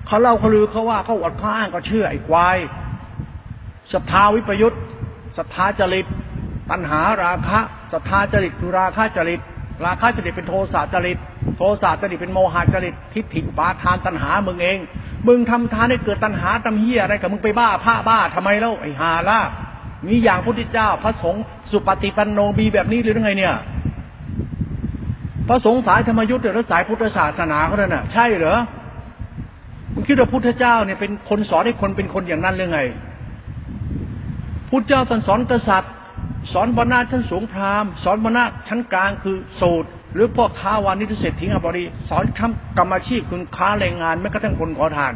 เขาเล่าเขาลือเขาว่าเขาอดข้าอ้างก็เชื่อไอ้ควายศรัทธาวิปยุตศรัทธาจริตตัณหาราคะศรัทธาจริตคือราคะจริต ราคะจริตเป็นโทสะจริต โทสะจริตเป็นโมหะจริตทิฏฐิอุปาทานตัณหามึงเอง มึงทำทานให้เกิดตัณหาตำเฮียอะไรกับมึงไปบ้าผ้าบ้าทำไมเล่าไอ้หาล่ะมีอย่างพุทธเจ้า พระสงฆ์สุปฏิปันโนมีแบบนี้หรือไงเนี่ยพระสงฆ์สายธรรมยุทธ์หรือสายพุทธศาสนาเขาเนี่ยใช่เหรอ มึงคิดว่าพุทธเจ้าเนี่ยเป็นคนสอนให้คนเป็นคนอย่างนั้นหรือไง พุทธเจ้าท่านสอนกษัตริย์ สอนบรรณาชั้นสูงพราหมณ์ สอนบรรณาชั้นกลางคือโสดหรือพ่อค้าวานิทเศรษฐีอบริสอนคำกรรมอาชีพคุณค้าแรงงานแม้กระทั่งคนขอทาน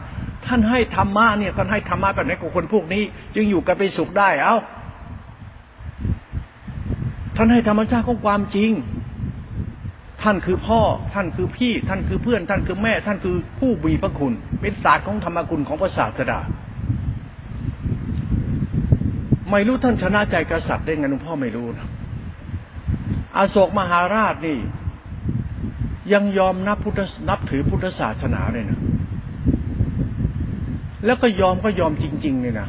ท่านให้ธรรมะเนี่ยท่านให้ธรรมะแบบไหนกับคนพวกนี้ จึงอยู่กันเป็นสุขได้ เอ้าท่านให้ธรรมชาติของความจริง ท่านคือพ่อ ท่านคือพี่ ท่านคือเพื่อน ท่านคือแม่ ท่านคือผู้มีพระคุณ เป็นศาสตร์ของธรรมคุณของพระศาสดา ไม่รู้ท่านชนะใจกษัตริย์ได้ไงหลวงพ่อไม่รู้นะอาโศกมหาราชนี่ ยังยอมนับพุทธนับถือพุทธศาสนาเลยนะแล้วก็ยอมก็ยอมจริง ๆ เลยนะ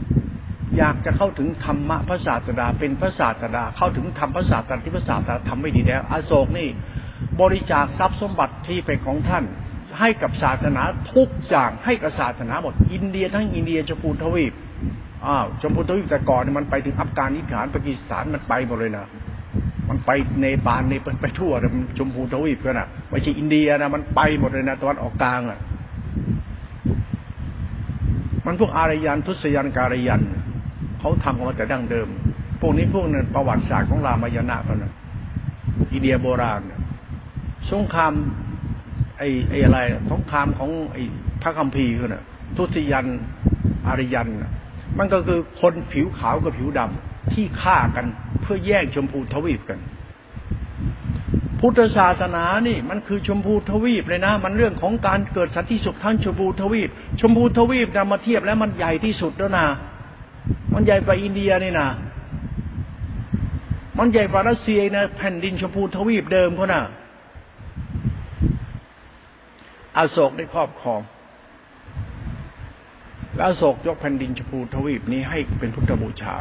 อยากจะเข้าถึงธรรมะพระศาสดาเป็นพระศาสดาเข้าถึงธรรมพระศาสดาที่พระศาสดาทำไม่ดีแล้วอาโศกนี่ บริจาคทรัพย์สมบัติที่เป็นของท่าน ให้กับศาสนาทุกอย่างให้กับศาสนาหมด อินเดียทั้งอินเดียชมพูทวีปอ้าวชมพูทวีปแต่ก่อนมันไปถึงอัฟกานิสถานปากีสถานมันไปหมดเลยนะมันไปเนปาลในไปทั่วเลยชมพูทวีปกันนะไม่ใช่อินเดียนะมันไปหมดเลยนะตะวันออกกลางอะ มันพวกอารยันทุสยันการยันเขาทำกันมาแต่ดั้งเดิม พวกนี้พวกนั้นประวัติศาสตร์ของรามายณะกันนะอินเดียโบราณ สงครามไอ้ไอ้อะไรสงครามของไอ้พระคัมภีร์คือน่ะ ทุติยันอารยันมันก็คือคนผิวขาวกับผิวดำที่ฆ่ากันเพื่อแย่งชมพูทวีปกัน พุทธศาสนานี่มันคือชมพูทวีปเลยนะ มันเรื่องของการเกิดสันติสุขทั้งชมพูทวีป ชมพูทวีปนำมาเทียบแล้วมันใหญ่ที่สุดแล้วนะมันใหญ่กว่าอินเดียนี่นะมันใหญ่กว่ารัสเซียนะแผ่นดินชมพูทวีปเดิมเขานะ่ะ อโศกได้ครอบครอง แล้วโศกยกแผ่นดินชพูทวีปนี้ให้เป็นพุทธบูชา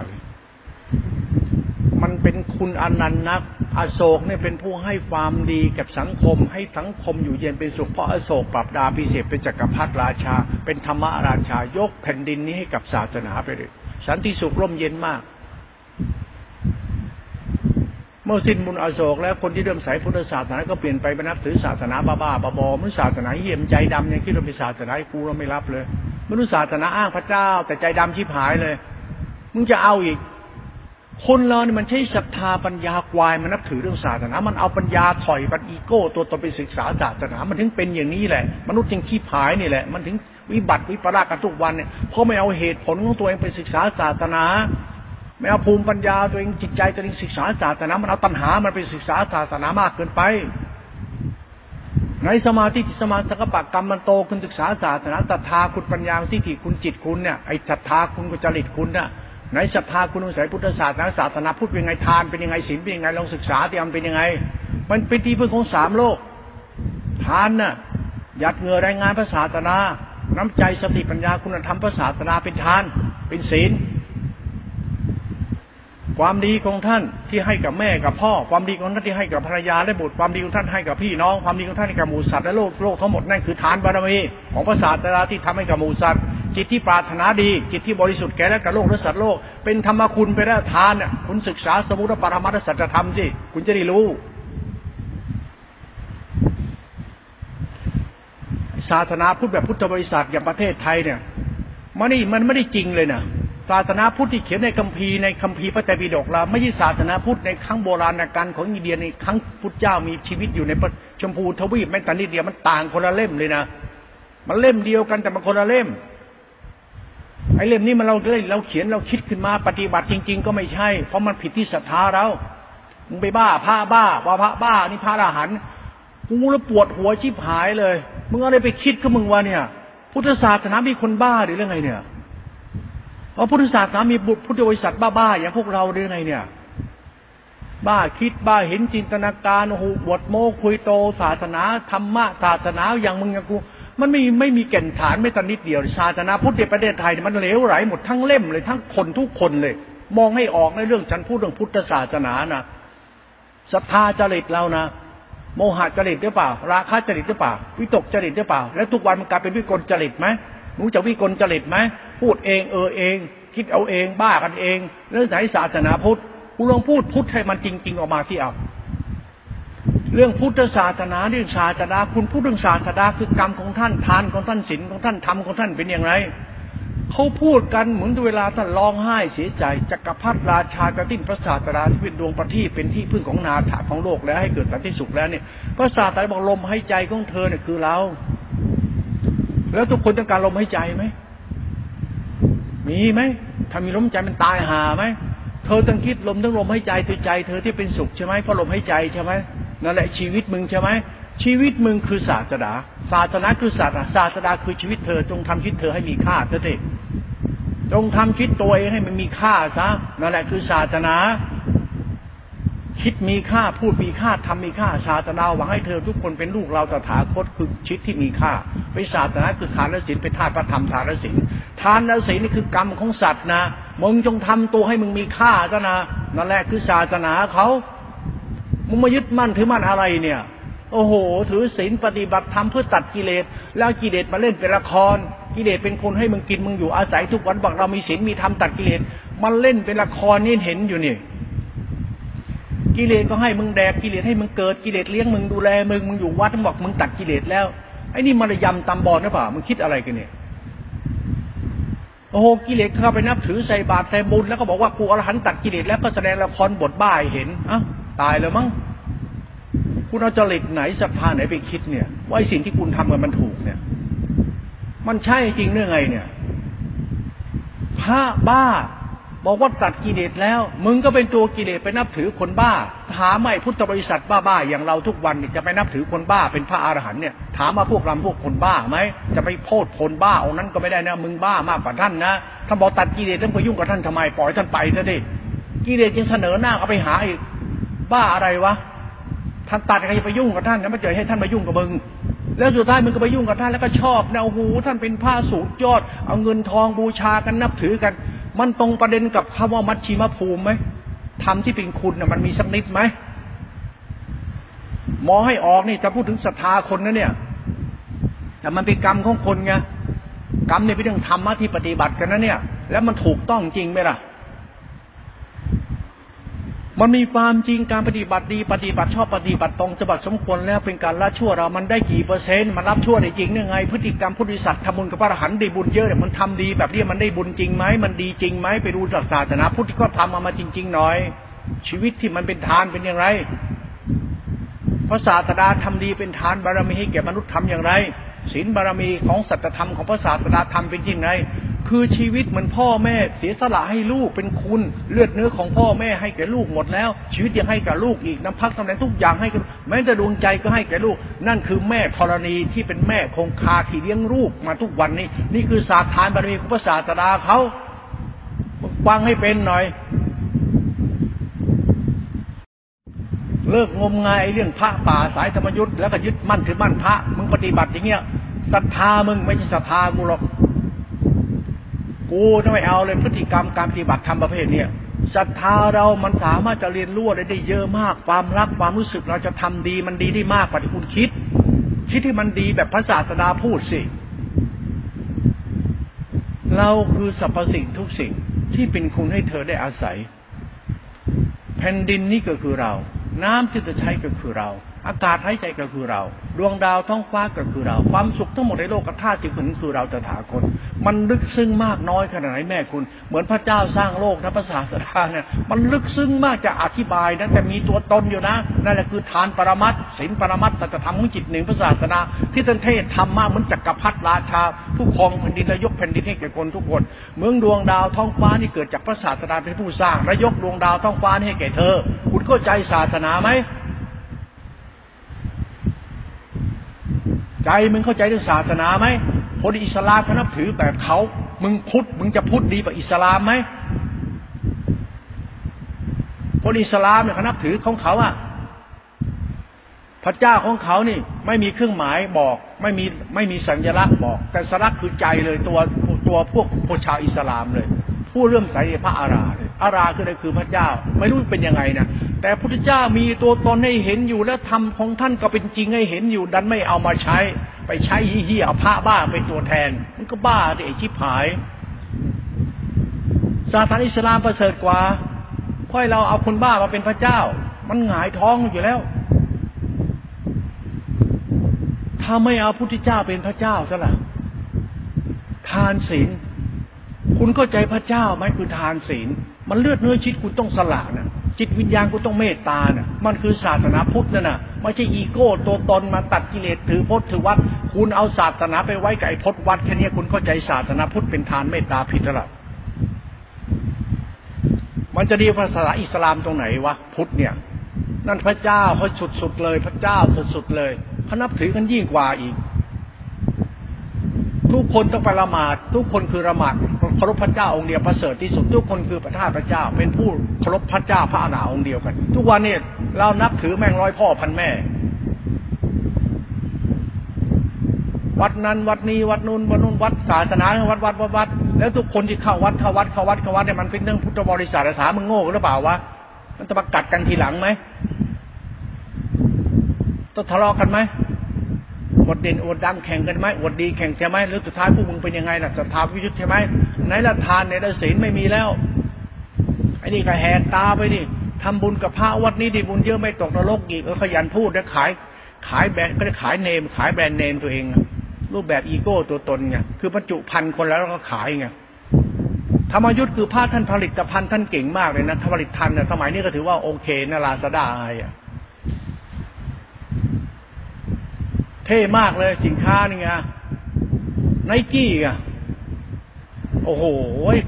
มันเป็นคุณอนันต์นัก อโศกเนี่ยเป็นผู้ให้ความดีกับสังคม ให้สังคมอยู่เย็นเป็นสุขเพราะอโศกปรับดาพิเศษเป็นจักรพรรดิราชา เป็นธรรมราชายกแผ่นดินนี้ให้กับศาสนาไปเลยสันติสุขร่มเย็นมาก เมื่อสิ้นบุญอโศกแล้วคนที่เริ่มใส่พุทธศาสนาก็เปลี่ยนไปไปนับถือศาสนาบ้าบ้าบอมันศาสนาเหี้ยมใจดำยังคิดว่าเป็นศาสนากูเราไม่รับเลยมนุษย์ศาสนาอ้างพระเจ้า แต่ใจดำชิบหายเลย มึงจะเอาอีก คนเราเนี่ยมันใช้ศรัทธาปัญญาควายมันนับถือเรื่องศาสนา มันเอาปัญญาถอยปัญอีโก้ตัวตนไปศึกษาศาสนา มันถึงเป็นอย่างนี้แหละ มนุษย์จึงขี้ผายนี่แหละ มันถึงวิบัติวิปลาสกันทุกวันเนี่ยเพราะไม่เอาเหตุผลของตัวเองไปศึกษาศาสนา ไม่เอาภูมิปัญญาตัวเองจิตใจตัวเองศึกษาศาสนา มันเอาตัณหา มันไปศึกษาศาสนามากเกินไป ในสมาธิสมาสังกปะกรรมมันโตคุณศึกษาศาสนาศรัทธาคุณปัญญาที่ที่คุณจิตคุณเนี่ยไอ้ศรัทธาคุณกุจริตคุณเนี่ยในศรัทธาคุณอุสัยพุทธศาสนาศาสนาพุทธเป็นยังไงทานเป็นยังไงศีลเป็นยังไงลองศึกษาเตรียมเป็นยังไง มันเป็นที่พึ่งของสามโลก ทานน่ะยัดเงื่อแรงงานพระศาสนา น้ำใจสติปัญญาคุณธรรมพระศาสนาเป็นทาน เป็นศีล ความดีของท่านที่ให้กับแม่กับพ่อ ความดีของท่านที่ให้กับภรรยาและบุตรความดีของท่านให้กับพี่น้อง ความดีของท่านให้กับหมูสัตว์และโลกโลกทั้งหมดนั่นคือฐานบารมีของพระศาสดาที่ทำให้กับหมูสัตว์จิตที่ปรารถนาดี จิตที่บริสุทธิ์แก่และกับโลกและสัตว์โลก เป็นธรรมคุณไปแล้วทานเนี่ยคุณศึกษาสมุทรปรมัตถสัจธรรมสิคุณจะได้รู้ศาสนาพุทธแบบพุทธบริษัทอย่างประเทศไทยเนี่ยมันนี่มันไม่ได้จริงเลยนะ ศาสนาพุทธที่เขียนในคัมภีร์ในคัมภีร์พระไตรปิฎกเราไม่ใช่ศาสนาพุทธในครั้งโบราณกาลของอินเดียในครั้งพุทธเจ้ามีชีวิตอยู่ในชมพูทวีปแม้แต่นิดเดียวมันต่างคนละเล่มเลยนะมันเล่มเดียวกันแต่มันคนละเล่มไอ้เล่มนี้มันเราเล่เราเขียนเราคิดขึ้นมาปฏิบัติจริง ๆ ก็ไม่ใช่ เพราะมันผิดที่ศรัทธาเรามึงไปบ้าพระบ้าว่าพระบ้านี่พระอรหันต์กูแล้วปวดหัวชิบหายเลยมึงอะไรไปคิดกับมึงวะเนี่ย พุทธศาสนามีคนบ้าหรือเรื่องไงเนี่ย พราะพุทธศาสนามีบุตรพุทธบริษัทบ้าๆอย่างพวกเราได้ไงเนี่ย บ้าคิดบ้าเห็นจินตนาการโอ้โหบวดโมคุยโต ศาสนาธรรมะศาสนาอย่างมึงอย่างกูมันไม่ไม่มีแก่นฐานไม่ตันนิดเดียวศาสนาพุทธในประเทศไทยมันเหลวไหลหมดทั้งเล่มเลยทั้งคนทุกคนเลย มองให้ออกในเรื่องฉันพูดเรื่องพุทธศาสนานะศรัทธาจริตเรานะโมหะจริตหรือเปล่า ราคะจริตหรือเปล่า วิตกจริตหรือเปล่า แล้วทุกวันมันกลายเป็นวิกลจริตไหมรู้จักวิกลจริตไหม พูดเองเออเอง คิดเอาเองบ้ากันเองเรื่องไหนศาสนาพุทธกูลองพูดพุทธให้มันจริง ๆ ออกมาที่เอา เรื่องพุทธศาสนาเรื่องศาสนาคุณพูดเรื่องศาสนาคือกรรมของท่านทานของท่านศีลของท่านธรรมของท่านเป็นอย่างไรเขาพูดกันเหมือนเวลาท่านร้องไห้เสียใจจักรพรรดิราชากระติ้นพระศาสดาที่เป็นดวงประทีปเป็นที่พึ่งของนาถาของโลกแล้วให้เกิดสันติสุขแล้วเนี่ยพระศาสดาบอกลมหายใจของเธอเนี่ยคือเรา แล้วทุกคนต้องการลมหายใจไหม มีไหมถ้ามีลมใจมันตายหาไหมเธอต้องคิดลมต้องลมให้ใจตัวใจ เธอที่เป็นสุขใช่ไหมเพราะลมให้ใจใช่ไหมนั่นแหละชีวิตมึงใช่ไหมชีวิตมึงคือศาสนาศาสนาคือศาสนาศาสนาคือชีวิตเธอจงทำชีวิตเธอให้มีค่าเถอะจงทำชีวิตตัวเองให้มันมีค่าซะนั่นแหละคือศาสนา คิดมีค่าพูดมีค่าทำมีค่าศาสนาหวังให้เธอทุกคนเป็นลูกเราตถาคตคือชิดที่มีค่าไปศาสนาคือทานและศีลเป็นธาตุพระธรรมทานและศีลทานและศีลนี่คือกรรมของสัตว์นะมึงจงทำตัวให้มึงมีค่าซะนะนั่นแหละคือศาสนาเขามึงมายึดมั่นถือมั่นอะไรเนี่ย โอ้โห ถือศีลปฏิบัติธรรมเพื่อตัดกิเลสแล้วกิเลสมาเล่นเป็นละคร กิเลสเป็นคนให้มึงกินมึงอยู่อาศัยทุกวันบอกเรามีศีลมีธรรมตัดกิเลสมันเล่นเป็นละครนี่เห็นอยู่นี่ กิเลสก็ให้มึงแดกกิเลสให้มึงเกิดกิเลสเลี้ยงมึงดูแลมึงมึงอยู่วัดมึงบอกมึงตัดกิเลสแล้วไอ้นี่มารยำตำบอลหรือเปล่ามึงคิดอะไรกันเนี่ยโอ้โหกิเลสเข้าไปนับถือใส่บาตรใส่บุญแล้วก็บอกว่ากูอรหันตัดกิเลสแล้วก็แสดงละครบทบ้าเห็นอะตายแล้วมั้งคุณเอาจริตไหนศรัทธาไหนไปคิดเนี่ยว่าไอ้สิ่งที่คุณทำมันถูกเนี่ย มันใช่จริงเรื่องไงเนี่ยพระบ้า บอกว่าตัดกิเลสแล้ว มึงก็เป็นตัวกิเลสไปนับถือคนบ้า ถามไม่พุทธบริษัทบ้าๆอย่างเราทุกวันจะไปนับถือคนบ้าเป็นพระอรหันต์เนี่ย ถามมาพวกเราพวกคนบ้าไหมจะไปโทษคนบ้าองนั้นก็ไม่ได้นะ มึงบ้ามากกว่าท่านนะถ้านบอกตัดกิเลสแล้วไปยุ่งกับท่านทำไมปล่อยท่านไปซะดิกิเลสยังเสนอหน้าเอาไปหาอีกบ้าอะไรวะท่านตัดใครไปยุ่งกับท่านนะไม่เจอให้ท่านมายุ่งกับมึง แล้วสุดท้ายมึงก็ไปยุ่งกับท่านแล้วก็ชอบแนวหูท่านเป็นผ้าสูงยอด เอาเงินทองบูชากันนับถือกัน มันตรงประเด็นกับคำว่ามัชชิมภูมิไหมทำที่เป็นคุณนะมันมีสักนิดไหมหมอให้ออกนี่จะพูดถึงศรัทธาคนนะเนี่ย แต่มันเป็นกรรมของคนไงกรรมเนี่ยเป็นเรื่องธรรมะที่ปฏิบัติกันนะเนี่ย แล้วมันถูกต้องจริงไหมล่ะ มันมีความจริงการปฏิบัติดีปฏิบัติชอบปฏิบัติตรงจะบัติสมควรแล้วเป็นการละชั่วเรามันได้กี่เปอร์เซ็นต์มันรับชั่วได้จริงยังไง พฤติกรรมพุทธิสัตว์ทำบุญกับพระอรหันต์ได้บุญเยอะเนี่ยมันทำดีแบบนี้มันได้บุญจริงไหมมันดีจริงไหมไปดูศาสนาพุทธก็ทำมามาจริง ๆ หน่อย ชีวิตที่มันเป็นทานเป็นอย่างไรพระศาสดาทำดีเป็นทานบารมีให้แก่มนุษย์ทำอย่างไรศีลบารมีของสัจธรรมของพระศาสดาทำเป็นยังไง คือชีวิตเหมือนพ่อแม่เสียสละให้ลูกเป็นคุณเลือดเนื้อของพ่อแม่ให้แก่ลูกหมดแล้ว ชีวิตยังให้กับลูกอีกน้ำพักตำแหน่งทุกอย่างให้กับแม้แต่ดวงใจก็ให้แก่ลูก นั่นคือแม่ธรณีที่เป็นแม่คงคาที่เลี้ยงลูกมาทุกวันนี้ นี่คือศาสตร์ฐานบารมีของพระศาสดาเขาฟังให้เป็นหน่อย เลิกงมงายเรื่องพระป่าสายธรรมยุทธ์แล้วก็ยึดมั่นถือมั่นพระมึงปฏิบัติอย่างเงี้ยศรัทธามึงไม่ใช่ศรัทธากูหรอก กูไม่เอาเลยพฤติกรรมการปฏิบัติธรรมประเภทเนี้ยศรัทธาเรามันสามารถจะเรียนรู้ได้ได้เยอะมาก ความรักความรู้สึกเราจะทำดีมันดีได้มากกว่าที่คุณคิด คิดที่มันดีแบบพระศาสดาพูดสิ เราคือสรรพสิ่งทุกสิ่งที่เป็นคุณให้เธอได้อาศัย แผ่นดินนี่ก็คือเรา น้ำที่จะใช้ก็คือเราอากาศหายใจก็คือเรา ดวงดาวท้องฟ้าก็คือเรา ความสุขทั้งหมดในโลกธาตุที่คุณคือเราตถาคตมันลึกซึ้งมากน้อยขนาดไหนแม่คุณ เหมือนพระเจ้าสร้างโลกนะภาษาสดาเนี่ยมันลึกซึ้งมากจะอธิบายนะแต่มีตัวตนอยู่นะนั่นแหละคือทานปรมัตศีลปรมัตตธรรมของจิตหนึ่งภาษาสดาที่ท่านเทศทำมากเหมือนจักรพรรดิราชา ผู้ครองแผ่นดินและยกแผ่นดินให้แก่คนทุกคน เมืองดวงดาวท้องฟ้านี่เกิดจากพระศาสดาเป็นผู้สร้างและยกดวงดาวท้องฟ้านี้ให้แก่เธอ คุณเข้าใจศาสนาไหม ใจมึงเข้าใจเรื่องศาสนาไหมคนอิสลามเขานับถือแบบเขามึงพุทธมึงจะพุทธดีกว่าอิสลามไหมคนอิสลามเนี่ยเขานับถือของเขาอะพระเจ้าของเขานี่ ไม่มีเครื่องหมายบอก ไม่มีไม่มีสัญลักษณ์บอก แต่สัญลักษณ์คือใจเลยตัวตัวพวกพวกชาวอิสลามเลย ผู้เริ่มใส่พระอาราเลย อาราคืออะไรคือพระเจ้า ไม่รู้เป็นยังไงนะแต่พระเจ้ามีตัวตนให้เห็นอยู่และธรรมของท่านก็เป็นจริงให้เห็นอยู่ ดันไม่เอามาใช้ ไปใช้เฮียเอาพระบ้าเป็นตัวแทน มันก็บ้าดิไอชิบหายศาสนาอิสลามประเสริฐกว่าเพราะเราเอาคนบ้ามาเป็นพระเจ้า มันหงายท้องอยู่แล้ว ถ้าไม่เอาพุทธเจ้าเป็นพระเจ้าซะละ่ะทานศีลคุณเข้าใจพระเจ้าไหมคือทานศีล มันเลือดเนื้อชิดคุณต้องสละนะจิตวิญญาณคุณต้องเมตตานะ่ะ มันคือศาสนาพุทธนั่นน่ะไม่ใช่อีโก้ตัวตนมาตัดกิเลสถือพจน์ถือวัด คุณเอาศาสนาไปไว้กับไอ้พจน์วัดแค่นี้คุณเข้าใจศาสนาพุทธเป็นทานเมตตาผิดแล้วมันจะดีภาษาอิสลามตรงไหนวะพุทธเนี่ย นั่นพระเจ้าเขาสุดๆเลย พระเจ้าสุดๆเลยเขานับถือกันยิ่งกว่าอีก ทุกคนต้องไปละหมาด ทุกคนคือละหมาดเคารพพระเจ้าองค์เดียวประเสริฐที่สุด ทุกคนคือพระธาตุพระเจ้า เป็นผู้เคารพพระเจ้าพระอาณาองค์เดียวกัน ทุกวันนี้เรานับถือแม่งร้อยพ่อพันแม่ วัดนั้นวัดนี้วัดนู้นวัดนู้นวัดศาสนาวัดวัดวัดวัดแล้วทุกคนที่เข้าวัดเข้าวัดเข้าวัดเข้าวัดเนี่ยมันเป็นเรื่องพุทธบริษัทถามมึงโง่หรือเปล่าวะมันจะมากัดกันทีหลังไหมต้องทะเลาะกันไหม อดเด่นอดดังแข่งกันไหมอดดีแข่งใช่ไหมหรือสุดท้ายพวกมึงเป็นยังไงล่ะสถาวิยุทธ์ใช่ไหมไหนละทานในละศีลไม่มีแล้วไอ้นี่ก็แหกตาไปดิทำบุญกับพระวัดนี้ดิบุญเยอะไม่ตกนรกอีกเออขยันพูดแล้วขาย ขายแบรนด์ก็ได้ขายเนม ขายแบรนด์เนมตัวเองรูปแบบอีโก้ตัวตนไงคือบรรจุพันคนแล้วก็ขายไงธรรมยุทธ์คือพระท่านผลิตภัณฑ์ท่านเก่งมากเลยนะผลิตทันเนี่ยสมัยนี้ก็ถือว่าโอเคนะลาซาด้าอะไรอะ เท่มากเลยสินค้านี่ไงไนกี้อะโอ้โห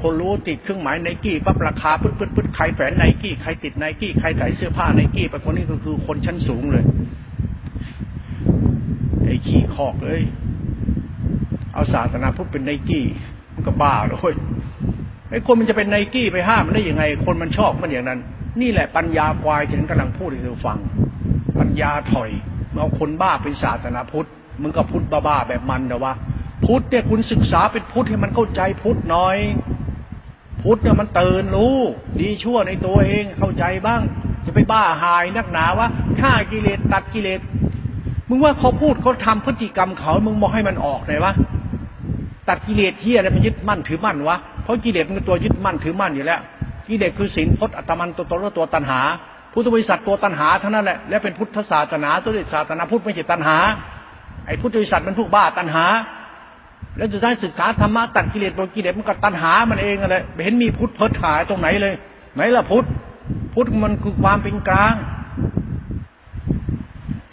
คนรู้ติดเครื่องหมายไนกี้ปั๊บราคาปึ๊ดปึ๊ดปึ๊ดใครแฝนไนกี้ใครติดไนกี้ใครใส่เสื้อผ้าไนกี้ไปคนนี้ก็คือคนชั้นสูงเลย ไอ้ขี้คอกเลยเอาศาสนาพุทธเป็นไนกี้มันก็บ้าเลยไอ้คนมันจะเป็นไนกี้ไปห้ามมันได้ยังไง คนมันชอบมันอย่างนั้น นี่แหละปัญญาควายฉันกำลังพูดให้เธอฟัง ปัญญาถอย เอาคนบ้าเป็นศาสนาพุทธมึงก็พุทธบ้าๆแบบมันนะวะพุทธเนี่ยคุณศึกษาเป็นพุทธให้มันเข้าใจพุทธหน่อย พุทธเนี่ยมันเตือนรู้ ดีชั่วในตัวเองเข้าใจบ้าง จะไปบ้าหายนักหนาว่าฆ่ากิเลสตัดกิเลสมึงว่าเขาพูดเขาทำพฤติกรรมเขา มึงมองให้มันออกเลยวะตัดกิเลสที่อะไรมันยึดมั่นถือมั่นวะเพราะกิเลสมันตัวยึดมั่นถือมั่นอยู่แล้วกิเลสคือศีลพจน์อัตมันตัวตนและตัวตัณหา พุทธบริษัทตัวตัณหาเท่านั้นแหละและเป็นพุทธศาสนาตัวศาสนาพุทธไม่ใช่ตัณหา ไอ้พุทธบริษัทมันพวกบ้าตัณหา แล้วจะได้ศึกษาธรรมะตัดกิเลสตัวกิเลสมันก็ตัณหามันเองอะไรเห็นมีพุทธเพิดหายตรงไหนเลย ไหนล่ะพุทธพุทธมันคือความเป็นกลาง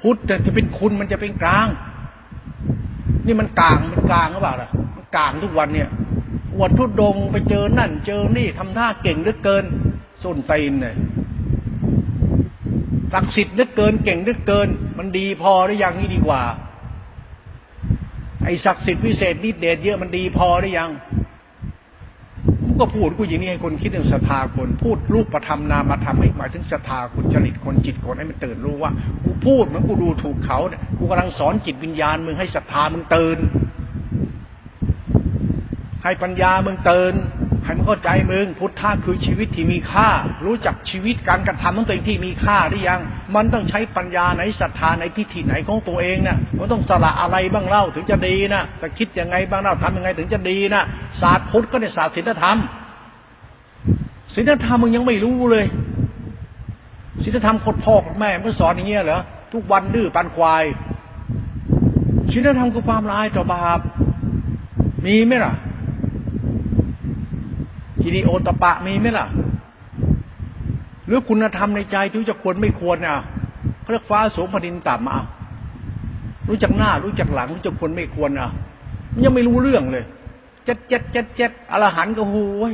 พุทธจะเป็นคุณมันจะเป็นกลาง นี่มันกลางมันกลางหรือเปล่าล่ะมันกลางทุกวันเนี่ยอวดทุดงไปเจอนั่น เจอนี่ทำท่าเก่งเหลือเกินส้นตีนเลย ศักดิ์สิทธิ์เหลือเกินเก่งเหลือเกิน มันดีพอหรือยังนี่ดีกว่า ไอ้ศักดิ์สิทธิ์วิเศษนิดเดชเยอะมันดีพอหรือยังก็พูดกูอย่างนี้ให้คนคิดเรื่องศรัทธาคน พูดรูปประธรรมนามธรรมให้หมายถึงศรัทธาคนจริตคนจิตคนให้มันตื่นรู้ว่ากูพูดเหมือนกูดูถูกเขาเนี่ยกูกำลังสอนจิตวิญญาณมึงให้ศรัทธามึงตื่นให้ปัญญามึงตื่น ให้มึงเข้าใจมึงพุทธะคือชีวิตที่มีค่า รู้จักชีวิตการกระทำของตัวเองที่มีค่าหรือยัง มันต้องใช้ปัญญาในศรัทธาในทิฏฐิไหนของตัวเองนะ่ะมันต้องสละอะไรบ้างเล่าถึงจะดีนะจะคิดยังไงบ้างเล่าทำยังไงถึงจะดีนะศาสตร์พุทธก็เนี่ยศาสตร์ศีลธรรมศีลธรรมมึงยังไม่รู้เลยศีลธรรมโคตรพ่อแม่มึงสอนอย่างเงี้ยเหรอทุกวันดื้อปันควายศีลธรรมคือความร้ายต่อบาปมีไหมล่ะ ฮิริโอตปะมีไหมล่ะ หรือคุณธรรมในใจที่จะควรไม่ควรอะเขาเรียกฟ้าสูงพดินต่ำอะรู้จักหน้า รู้จักหลัง รู้จักควรไม่ควรอะยังไม่รู้เรื่องเลยเจ็ดเจ็ดเจ็ดเจ็ดอรหันต์ก็โอ้ย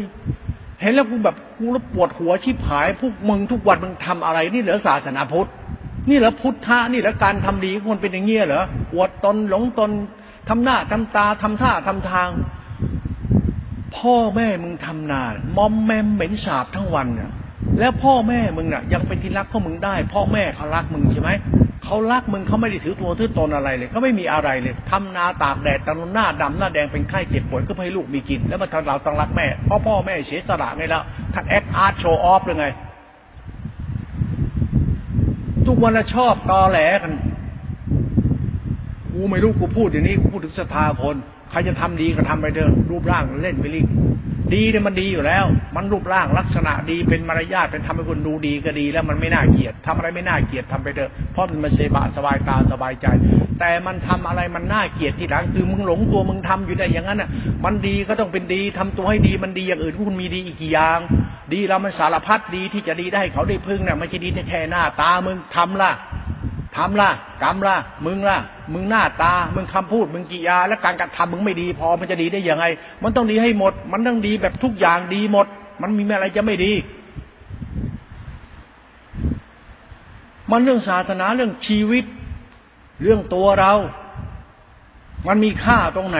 เห็นแล้วกูแบบกูแล้วปวดหัวชิบหาย พวกมึงทุกวันมึงทำอะไร นี่เหลือศาสนาพุทธนี่เหรอพุทธะนี่เหรอการทำดีคนเป็นอย่างเงี้ยเหรออวดตนหลงตนทำหน้าทำตาทำท่าทำทาง พ่อแม่มึงทำนานมอมแมมเหม็นสาบทั้งวันเนี่ยแล้วพ่อแม่มึงน่ะ ยังเป็นที่รักของมึงได้ พ่อแม่เขารักมึงใช่ไหมเขารักมึงเขาไม่ได้ถือตัวถือตนอะไรเลยเขาไม่มีอะไรเลยทำนาตากแดดตะลุนหน้าดำหน้าแดงเป็นไข้เจ็บป่วยก็ให้ลูกมีกิน แล้วมาทำเราต้องรักแม่เพราะพ่อแม่เสียสละไงแล้วท่าน act art show off เลยไง ทุกวันละชอบตอแหลกันกูไม่รู้กูพูดอย่างนี้กูพูดถึงสภาพคน ใครจะทำดีก็ทำไปเถอะ รูปร่างเล่นไปลิดีเนี่ยมันดีอยู่แล้ว มันรูปร่างลักษณะดีเป็นมารยาทเป็นทำให้คนดูดีก็ดี แล้วมันไม่น่าเกลียดทำอะไรไม่น่าเกลียดทำไปเถอะเพราะมันมันสบายสบายตาสบายใจ แต่มันทำอะไรมันน่าเกลียดที่หลังคือมึงหลงตัวมึงทำอยู่ในอย่างนั้นอะ มันดีก็ต้องเป็นดีทำตัวให้ดีมันดีอย่างอื่นคุณมีดีอีกกี่อย่าง ดีเรามันสารพัดดีที่จะดีได้เขาได้พึ่งเนี่ยไม่ใช่ดีแค่หน้าตามึงทำล่ะ ทำล่ะกรรมล่ะ มึงล่ะ มึงหน้าตา มึงคำพูด มึงกิยา และการกระทำมึงไม่ดี พอมันจะดีได้ยังไง มันต้องดีให้หมด มันต้องดีแบบทุกอย่างดีหมด มันมีอะไรจะไม่ดี มันเรื่องศาสนาเรื่องชีวิต เรื่องตัวเรา มันมีค่าตรงไหน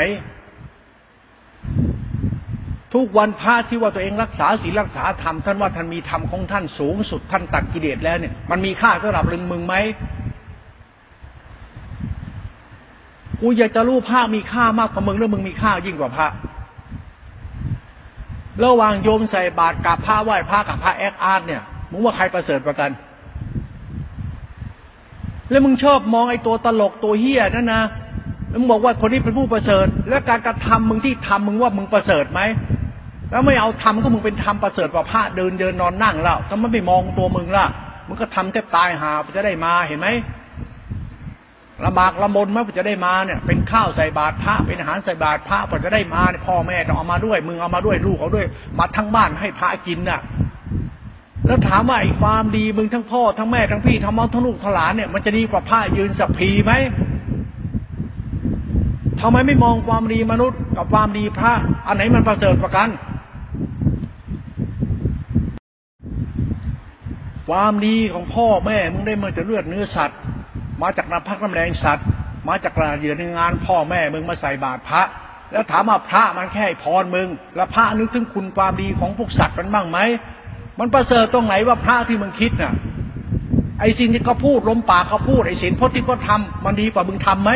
ทุกวันพระที่ว่าตัวเองรักษาศีลรักษาธรรมท่านว่าท่านมีธรรมของท่านสูงสุดท่านตัดกิเลสแล้วเนี่ย มันมีค่าสำหรับลึงมึงไหม กูอยากจะรู้พระมีค่ามากกว่ามึงแล้วมึงมีค่ายิ่งกว่าพระ ระหว่างโยมใส่บาตรกับพระไหว้พระกับพระแอคอาร์ตเนี่ยมึงว่าใครประเสริฐกว่ากัน แล้วมึงชอบมองไอ้ตัวตลกตัวเฮี้ยนั่นนะแล้วมึงบอกว่าคนนี้เป็นผู้ประเสริฐ แล้วการกระทำมึงที่ทำมึงว่ามึงประเสริฐไหมแล้วไม่เอาทำก็มึงเป็นทำประเสริฐกว่าพระเดินเดินนอนนั่งแล้วถ้ามันไม่มองตัวมึงล่ะมึงก็ทำแทบตายหาจะได้มาเห็นไหม ลำบากลำบนเมื่อจะได้มาเนี่ย เป็นข้าวใส่บาตรพระเป็นอาหารใส่บาตรพระพอจะได้มาเนี่ยพ่อแม่ต้องเอามาด้วยมึงเอามาด้วยลูกเอาด้วย มาทั้งบ้านให้พระกินน่ะ แล้วถามว่าไอ้ความดีมึงทั้งพ่อทั้งแม่ทั้งพี่ทั้งมองทั้งลูกทั้งหลานเนี่ยมันจะดีกว่าพระยืนสักพีไหมทำไมไม่มองความดีมนุษย์กับความดีพระอันไหนมันประเสริฐกว่ากัน ความดีของพ่อแม่มึงได้มาจากเลือดเนื้อสัตว์ มาจากน้ำพักน้ำแรงสัตว์ มาจากกระเยือนงาน พ่อแม่มึงมาใส่บาตรพระ แล้วถามว่าพระมันแค่พรมึง แล้วพระนึกถึงคุณความดีของพวกสัตว์มันบ้างไหมมันประเสริฐตรงไหนว่าพระที่มึงคิดน่ะไอ้สิ่งที่เขาพูดลมปากเขาพูดไอ้สินพจน์ที่เขาทำมันดีกว่ามึงทํำไหม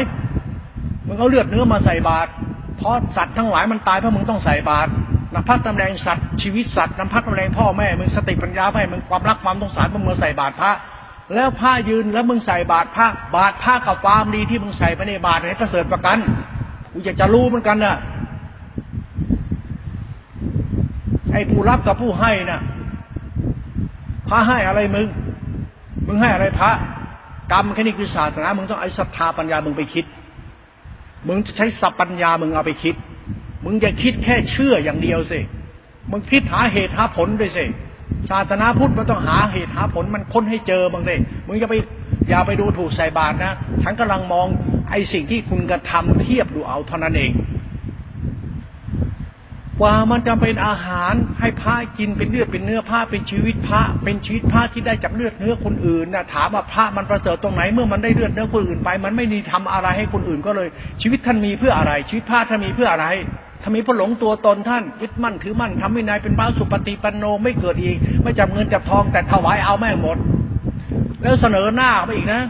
มึงเอาเลือดเนื้อมาใส่บาตรเพราะสัตว์ทั้งหลายมันตายเพราะมึงต้องใส่บาตรน้ำพักน้ำแรงสัตว์ชีวิตสัตว์น้ำพักน้ำแรงพ่อแม่มึงสติปัญญาแม่มึงความรักความสงสารมึงมาใส่บาตรพระ แล้วผ้ายืนแล้วมึงใส่บาทผ้าบาทผ้ากับความดีที่มึงใส่ไปในบาทไหนประเสริฐประกันกูอยากจะรู้เหมือนกันนะไอ้ผู้รับกับผู้ให้นะพระให้อะไรมึง มึงให้อะไรพระ กรรมแค่นี้คือศาสนา มึงต้องไอ้ศรัทธาปัญญามึงไปคิด มึงใช้สัพปัญญามึงเอาไปคิด มึงอย่าคิดแค่เชื่ออย่างเดียวสิ มึงคิดหาเหตุหาผลด้วยสิ ศาสนาพุทธมันต้องหาเหตุหาผลมันค้นให้เจอบางทีมึงจะไปอย่าไปดูถูกใส่บาตรนะ ฉันกำลังมองไอ้สิ่งที่คุณกระทำเทียบดูเอาเท่านั้นเองกว่ามันจะเป็นอาหารให้พระกินเป็นเลือดเป็นเนื้อพระเป็นชีวิตพระ เป็นชีวิตพระที่ได้จากเลือดเนื้อคนอื่นนะถามว่าพระมันประเสริฐตรงไหนเมื่อมันได้เลือดเนื้อคนอื่นไป มันไม่มีทำอะไรให้คนอื่นก็เลย ชีวิตท่านมีเพื่ออะไร ชีวิตพระท่านมีเพื่ออะไร ถ้ามีพระหลงตัวตนท่านยึดมั่นถือมั่นทำวินัยเป็นพระสุปฏิปันโนไม่เกิดอีก ไม่จับเงินจับทองแต่ถวายเอาแม่หมด แล้วเสนอหน้าไปอีกนะ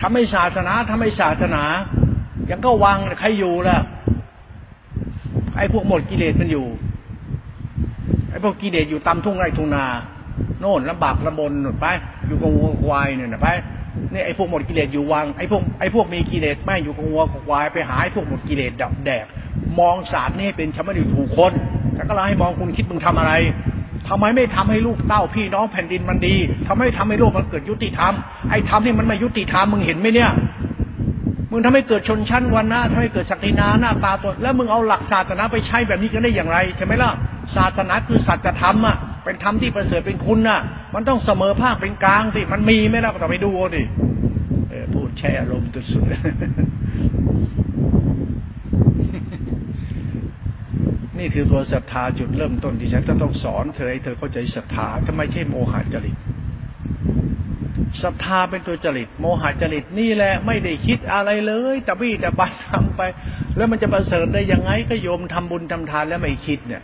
ทำให้ศาสนาทำให้ศาสนา ยังก็วางใครอยู่ล่ะไอ้พวกหมดกิเลสมันอยู่ไอ้พวกกิเลสอยู่ตามทุ่งไร่ทุ่งนาโน่นลำบากลำบนหนุนไป อยู่กับวัวควายเนี่ยนะไปนี่ไอ้พวกหมดกิเลสอยู่วังไอ้พวกไอ้พวกมีกิเลสไม่อยู่กับวัวควายไปหาไอ้พวกหมดกิเลสดับแดก มองศาสตร์นี่เป็นชมดิถูกคน แต่ก็เราให้มองคุณคิดมึงทำอะไรทำไมไม่ทำให้ลูกเต้าพี่น้องแผ่นดินมันดีทำไมทำให้โลกมันเกิดยุติธรรม ไอ้ทำนี่มันไม่ยุติธรรมมึงเห็นไหมเนี่ย มึงทำให้เกิดชนชั้นวันนะทำให้เกิดศักดินาหน้าตาตัวแล้วมึงเอาหลักศาสนาไปใช้แบบนี้กันได้อย่างไรใช่ไหมล่ะ ศาสนาคือสัจธรรมอะ เป็นธรรมที่ประเสริฐเป็นคุณน่ะ มันต้องเสมอภาคเป็นกลางสิ มันมีไหมล่ะต้องไปดูดิพูดแช่อารมณ์สุด นี่คือตัวศรัทธาจุดเริ่มต้นที่ฉันจะต้องสอนเธอให้เธอเข้าใจศรัทธาทำไมใช่โมหะจริตศรัทธาเป็นตัวจริต โมหะจริตนี่แหละไม่ได้คิดอะไรเลยแต่พี่แต่บันทำไป แล้วมันจะประเสริฐได้ยังไงก็โยมทำบุญทำทานแล้วไม่คิดเนี่ย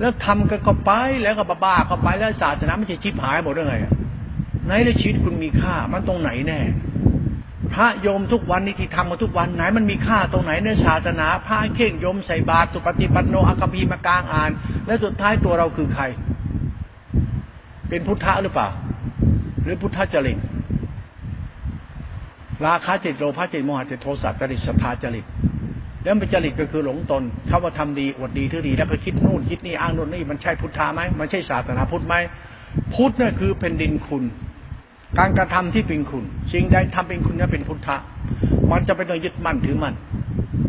แล้วทำกันก็ไปแล้วก็บ้าๆก็ไปแล้วศาสนาไม่ใช่ชิบหายหมดได้ไงไหนแล้วชีวิตคุณมีค่า มันตรงไหนแน่ พระโยมทุกวันนี้ที่ทำมาทุกวันไหนมันมีค่าตรงไหนในศาสนาพระเข่งโยมใส่บาตรสุปฏิปันโนอัคพีมากลางอ่าน และสุดท้ายตัวเราคือใคร เป็นพุทธะหรือเปล่า หรือพุทธจริตราคะจิตโลภะจิตโมหะจิตโทสะจริตสภาจริตแล้วเป็นจริตก็คือหลงตนเขาว่าทำดีอวดดีทื่อดีแล้วก็คิดนู่นคิดนี่อ้างนู่นนี่มันใช่พุทธาไหมมันใช่ศาสนาพุทธไหมพุทธนี่คือเป็นดินคุณ การกระทำที่เป็นคุณ สิ่งใดทำเป็นคุณนี่เป็นพุทธะ มันจะเป็นต้องยึดมั่นถือมั่น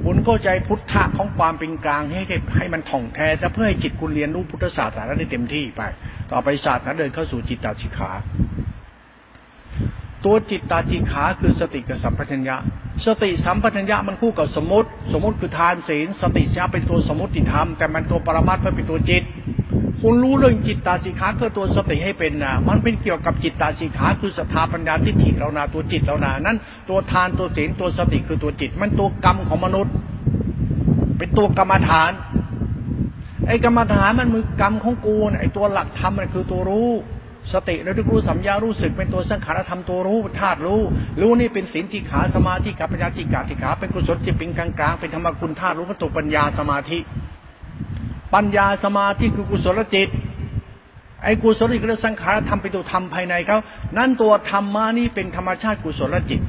คุณเข้าใจพุทธะของความเป็นกลางให้ให้มันถ่องแท้จะเพื่อให้จิตคุณเรียนรู้พุทธศาสนาได้เต็มที่ไป ต่อไปศาสตร์นั้นเดินเข้าสู่จิตตาชิขา ตัวจิตตาจิขาคือสติกับสัมปชัญญะ สติสัมปชัญญะมันคู่กับสมมติ สมมติคือทานศีล สติสัมเป็นตัวสมมติธรรม แต่มันตัวปรมัตถ์เป็นตัวจิต คุณรู้เรื่องจิตตาสิขาคือตัวสติให้เป็นนะมันเป็นเกี่ยวกับจิตตาสิขาคือสถาปัญญาทิฏฐิเรานาตัวจิตเรานานั้น ตัวทานตัวศีลตัวสติคือตัวจิต มันตัวกรรมของมนุษย์ เป็นตัวกรรมฐาน ไอ้กรรมฐานมันมือกรรมของกูไอ้ตัวหลักธรรมมันคือตัวรู้สติระลึกรู้สัมยารู้สึกเป็นตัวสังขารธรรมตัวรู้ธาตุรู้ รู้นี่เป็นศีลที่ขาสมาธิกับปัญญาจิกาติขาเป็นกุศลจิตเป็นกลางกลางเป็นธรรมคุณธาตุรู้ก็ตัวปัญญาสมาธิ ปัญญาสมาธิคือกุศลจิต ไอ้กุศลจิตและสังขารธรรมเป็นตัวธรรมภายในเขานั่นตัวธรรมานี่เป็นธรรมชาติกุศลจิต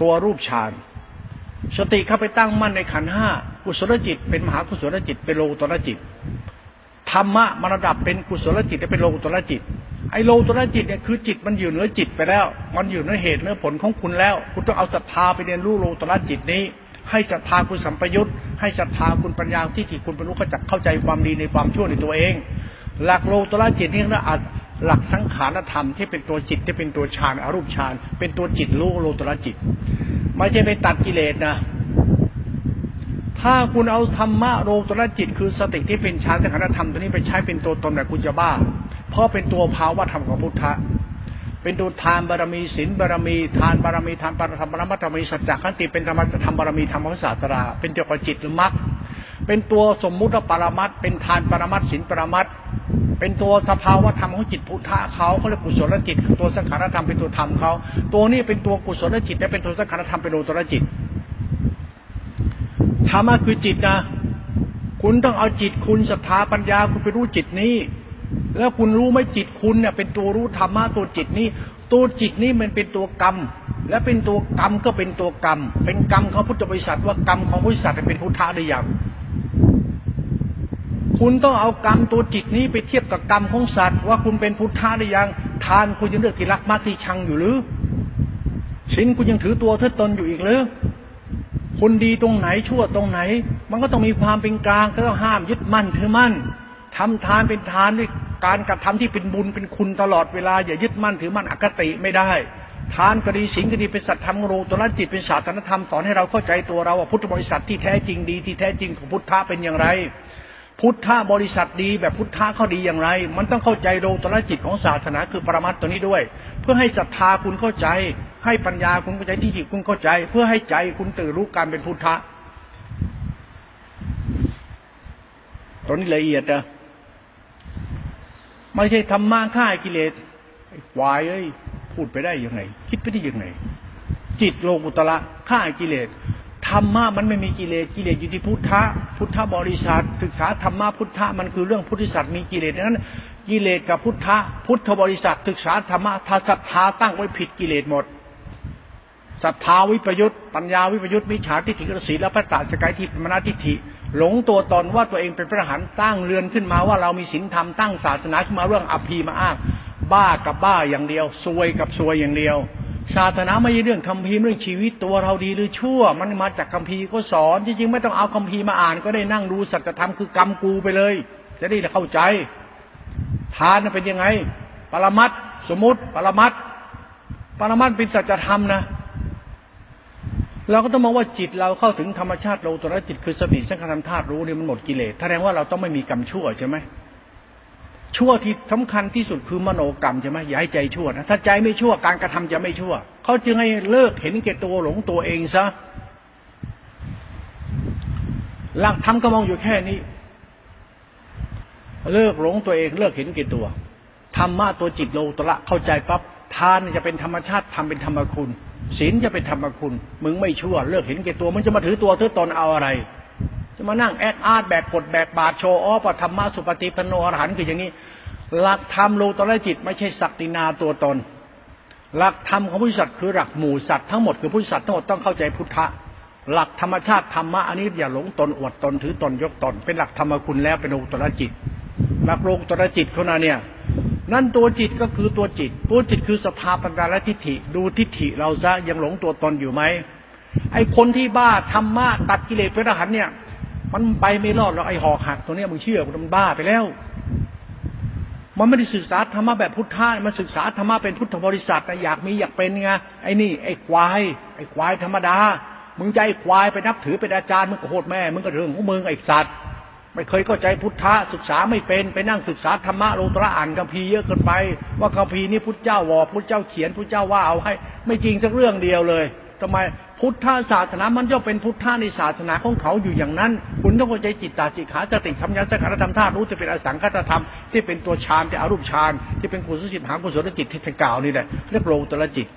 ตัวรูปฌานสติเข้าไปตั้งมั่นในขันห้ากุศลจิต เป็นมหากุศลจิต เป็นโลตระจิตธรรมะมันระดับเป็นกุศลจิตและเป็นโลกุตระจิต ไอ้โลกุตระจิตเนี่ยคือจิตมันอยู่เหนือจิตไปแล้ว มันอยู่เหนือเหตุเหนือผลของคุณแล้ว คุณต้องเอาศรัทธาไปเรียนรู้โลกุตระจิตนี้ ให้ศรัทธาคุณสัมปยุต ให้ศรัทธาคุณปัญญาที่จิตคุณบรรลุขจักเข้าใจความดีในความชั่วในตัวเอง หลักโลตระจิตนี่เราอาจหลักสังขารธรรมที่เป็นตัวจิตที่เป็นตัวฌานอรูปฌานเป็นตัวจิตรู้โลตระจิต ไม่ใช่ไปตัดกิเลสนะ ถ้าคุณเอาธรรมะโลตระจิต คือสติที่เป็นฌานสังขารธรรมตัวนี้ไปใช้เป็นตัวตนแบบคุณจะบ้า เพราะเป็นตัวภาวะธรรมของพุทธะ เป็นตัวทานบารมีศีลบารมี ทานบารมีทานปรธรรมบารมีสัจจะขันติเป็นธรรมธรรมบารมีธรรมศาสตรา เป็นเกี่ยวกับจิตหรือมรรคเป็นตัวสมมุติปรมัตเป็นทานปรมัตศีลปรมัตเป็นตัวสภาวะธรรมของจิตพุทธะเขาเขาเรียกกุศลจิตตัวสังขารธรรมเป็นตัวธรรมเขาตัวนี้เป็นตัวกุศลจิตและเป็นตัวสังขารธรรมเป็นโลตรจิตธรรมะคือจิตนะ คุณต้องเอาจิตคุณศรัทธาปัญญาคุณไปรู้จิตนี้ แล้วคุณรู้ไหมจิตคุณเนี่ยเป็นตัวรู้ธรรมะตัวจิตนี้ ตัวจิตนี้มันเป็นตัวกรรม และเป็นตัวกรรมก็เป็นตัวกรรม เป็นกรรมของพุทธบริษัทว่ากรรมของบริษัทเป็นพุทธะได้อย่างคุณต้องเอากรรมตัวจิตนี้ไปเทียบกับกรรมของสัตว์ ว่าคุณเป็นพุทธะได้ยัง ทานคุณยังเลือกที่รักมากที่ชังอยู่หรือชินคุณยังถือตัวเธอตนอยู่อีกหรือคุณดีตรงไหนชั่วตรงไหน มันก็ต้องมีความเป็นกลางก็ต้องห้ามยึดมั่นถือมั่น ทำทานเป็นทานด้วยการกระทำที่เป็นบุญเป็นคุณตลอดเวลาอย่ายึดมั่นถือมั่นอคติไม่ได้ ทานก็ดีศีลก็ดีเป็นสัตธรรมรูตระจิตเป็นศาสนธรรมสอนให้เราเข้าใจตัวเราว่าพุทธบริษัทที่แท้จริงดีที่แท้จริงของพุทธะเป็นอย่างไร พุทธะบริษัทดีแบบพุทธะเขาดีอย่างไร มันต้องเข้าใจโลตระจิตของศาสนาคือปรมัตตัวนี้ด้วย เพื่อให้ศรัทธาคุณเข้าใจ ให้ปัญญาคุณเข้าใจที่จิตคุณเข้าใจ เพื่อให้ใจคุณตื่นรู้การเป็นพุทธะตัวนี้ละเอียดนะ ไม่ใช่ธรรมะฆ่ากิเลสไอ้ควายเอ้ยพูดไปได้ยังไง คิดไปได้ยังไง จิตโลกุตละฆ่ากิเลสธรรมะมันไม่มีกิเลสกิเลสอยู่ที่พุทธะพุทธบริษัทศึกษาธรรมะพุทธะมันคือเรื่องพุทธิสัตว์มีกิเลสดังนั้นกิเลสกับพุทธะพุทธบริษัทศึกษาธรรมะถ้าศรัทธาตั้งไว้ผิดกิเลสหมดศรัทธาวิปยุตปัญญาวิปยุตมิจฉาทิฏฐิกสีและพระตาสกายทิฏฐิมนาทิฏฐิ หลงตัวตนว่าตัวเองเป็นพระหันตั้งเรือนขึ้นมาว่าเรามีศีลธรรมตั้งศาสนาขึ้นมาเรื่องอภีมาอ้างบ้ากับบ้าอย่างเดียวซวยกับซวยอย่างเดียวศาสนาไม่ใช่เรื่องคำพีเรื่องชีวิตตัวเราดีหรือชั่ว มันมาจากคำพีก็สอนจริงๆไม่ต้องเอาคำพีมาอ่าน ก็ได้นั่งดูสัจธรรมคือกรรมกูไปเลย จะได้เข้าใจ ทานเป็นยังไง ปรมัตสมมติ ปรมัตปรมัตเป็นสัจธรรมนะ เราก็ต้องมองว่าจิตเราเข้าถึงธรรมชาติโลตระจิตคือสติสังขารธาตุรู้นี่มันหมดกิเลสแสดงว่าเราต้องไม่มีกรรมชั่วใช่ไหมชั่วที่สำคัญที่สุดคือมโนกรรมใช่ไหมอย่าให้ใจชั่วนะถ้าใจไม่ชั่วการกระทำจะไม่ชั่วเขาจึงให้เลิกเห็นแก่ตัวหลงตัวเองซะหลักธรรมก็มองอยู่แค่นี้ เลิกหลงตัวเองเลิกเห็นแก่ตัวธรรมะตัวจิตโลตระเข้าใจปั๊บทานจะเป็นธรรมชาติทำเป็นธรรมคุณ ศีลจะเป็นธรรมคุณ มึงไม่ชั่วเลิกเห็นแก่ตัว มึงจะมาถือตัวถือตนเอาอะไร จะมานั่งแอดอาร์แบกกดแบกบาทโชว์อ้อปธรรมะสุปฏิปโนอรหันคืออย่างนี้ หลักธรรมโลตระจิต ไม่ใช่ศักดินาตัวตน หลักธรรมของพุทธสัตว์คือหลักหมู่สัตว์ทั้งหมดคือพุทธสัตว์ทั้งหมดต้องเข้าใจพุทธะหลักธรรมชาติธรรมะอันนี้อย่าหลงตนอวดตนถือตนยกตน เป็นหลักธรรมคุณแล้วเป็นโลตระจิตหลักโลตระจิตเขานะเนี่ย นั่นตัวจิตก็คือตัวจิต ตัวจิตคือสภาปัญญาและทิฏฐิ ดูทิฏฐิเราซะยังหลงตัวตนอยู่ไหมไอ้คนที่บ้าธรรมะตัดกิเลสพระอรหันเนี่ย มันไปไม่รอดหรอกไอ้หอกหักตัวเนี้ยมึงเชื่อมันบ้าไปแล้ว มันไม่ได้ศึกษาธรรมะแบบพุทธะมันศึกษาธรรมะเป็นพุทธบริษัทนะอยากมีอยากเป็นไงไอ้นี่ไอ้ควาย ไอ้ควายธรรมดา มึงใจควายไปนับถือเป็นอาจารย์มึงก็โหดแม่มึงก็เรื่องของมึงไอ้สัตว์ ไม่เคยเข้าใจพุทธะศึกษาไม่เป็นไปนั่งศึกษาธรรมะโลตระอ่านคัมภีร์เยอะเกินไป ว่าคัมภีร์นี้พุทธเจ้าวอพุทธเจ้าเขียนพุทธเจ้าว่าเอาให้ ไม่จริงสักเรื่องเดียวเลยทำไมพุทธศาสนา มันย่อมเป็นพุทธะในศาสนาของเขาอยู่อย่างนั้น คุณต้องเข้าใจจิตตาจิตขาจติธรรมยาสังขารธรรมธาตุรู้จะเป็นอสังคตธรรมที่เป็นตัวฌานที่อรูปฌานที่เป็นกุศลจิตหากุศลจิตที่กล่าวนี่แหละเรียกโลตระจิต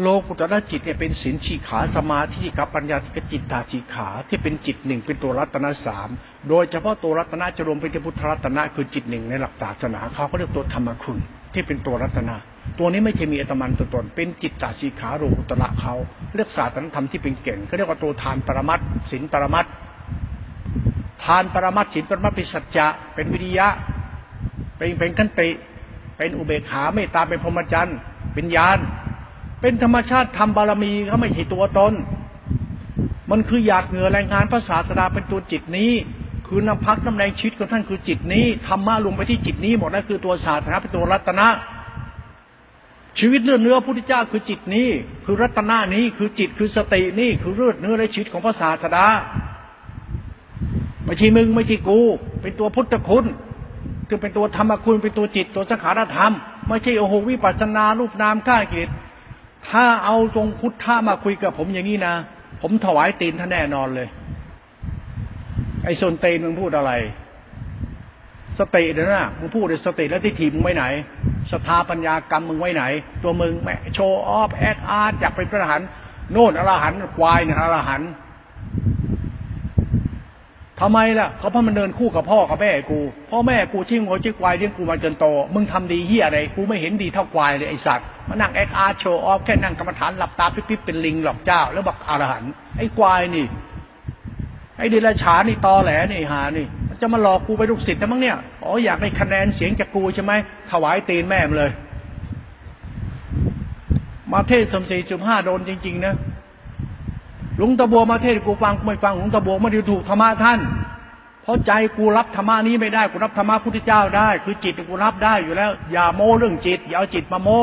โลกุตระจิตเนี่ยเป็นสินชีขาสมาธิกับปัญญาที่กจิตตาชีขาที่เป็นจิตหนึ่งเป็นตัวรัตนสามโดยเฉพาะตัวรัตนะจะรวมเป็นพุทธรัตนะคือจิตหนึ่งในหลักศาสนาเขาเขาเรียกตัวธรรมคุณที่เป็นตัวรัตนะตัวนี้ไม่ใช่มีอัตมันตัวตน เป็นจิตตาชีขาโลกุตระเขาเรียกศาสตร์ธรรมที่เป็นเก่งเขาเรียกว่าตัวทานปรมัตสินปรมัตทานปรมัตสินปรมัตเป็นสัจจะเป็นวิริยะ เป็นเป็นขันติ เป็นอุเบกขาไม่ตาเป็นพรหมจรรย์เป็นญาณ เป็นธรรมชาติทำบารมีเขาไม่ใช่ตัวตน มันคืออยากเหงื่อแรงงานพระศาสดาเป็นตัวจิตนี้ คือน้ำพักน้ำแรงชีวิตของท่านคือจิตนี้ธรรมะลงไปที่จิตนี้หมดนั่นคือตัวศาสนาเป็นตัวรัตนะ ชีวิตเลือดเนื้อพุทธเจ้าคือจิตนี้ คือรัตนานี้คือจิตคือสตินี่คือเลือดเนื้อและชีวิตของพระศาสดาไม่ใช่มึงไม่ใช่กู เป็นตัวพุทธคุณคือเป็นตัวธรรมคุณเป็นตัวจิตตัวสังขารธรรม ไม่ใช่โอโหวิปัสสนารูปนามข้ากิจ ถ้าเอาตรงพุทธะมาคุยกับผมอย่างนี้นะ ผมถวายตีนท่านแน่นอนเลย ไอ้ส่วนตีนมึงพูดอะไร สติเดี๋ยวนะมึงพูดในสติแล้วที่ถีมึงไว้ไหนสถาปัญญากรรมมึงไว้ไหน ตัวมึงแม่โชว์ออฟแอคอาร์อยากเป็นพระอรหันต์โน่นอรหันต์ควายเนี่ยอรหันต์ ทำไมล่ะเขาเพราะมันเดินคู่กับพ่อกับแม่กูพ่อแม่กูชิ่งหัวชิ่ควายเลี้ยงกูมาจนโต มึงทำดีเฮียอะไรกูไม่เห็นดีเท่าควายเลยไอสัตว์มานั่งแอคอาร์โชว์ออฟแค่นั่งกรรมฐานหลับตาปิ๊บๆเป็นลิงหลอกเจ้า แล้วบอกอรหันไอควายนี่ ไอเดรัจฉานี่ตอแหลนี่หานี่จะมาหลอกกูไปลูกศิษย์นะมั้งเนี่ยอ๋ออยากได้คะแนนเสียงจากกูใช่ไหมถวายตีนแม่มเลย มาเทศสมศรีจุมห้าโดนจริง ๆ นะ หลวงตาบัวมาเทศกูฟังกูไม่ฟังหลวงตาบัวไม่ได้ถูกธรรมะท่าน เพราะใจกูรับธรรมานี้ไม่ได้กูรับธรรมะพุทธเจ้าได้ คือจิตกูรับได้อยู่แล้ว อย่าโม้เรื่องจิต อย่าเอาจิตมาโม้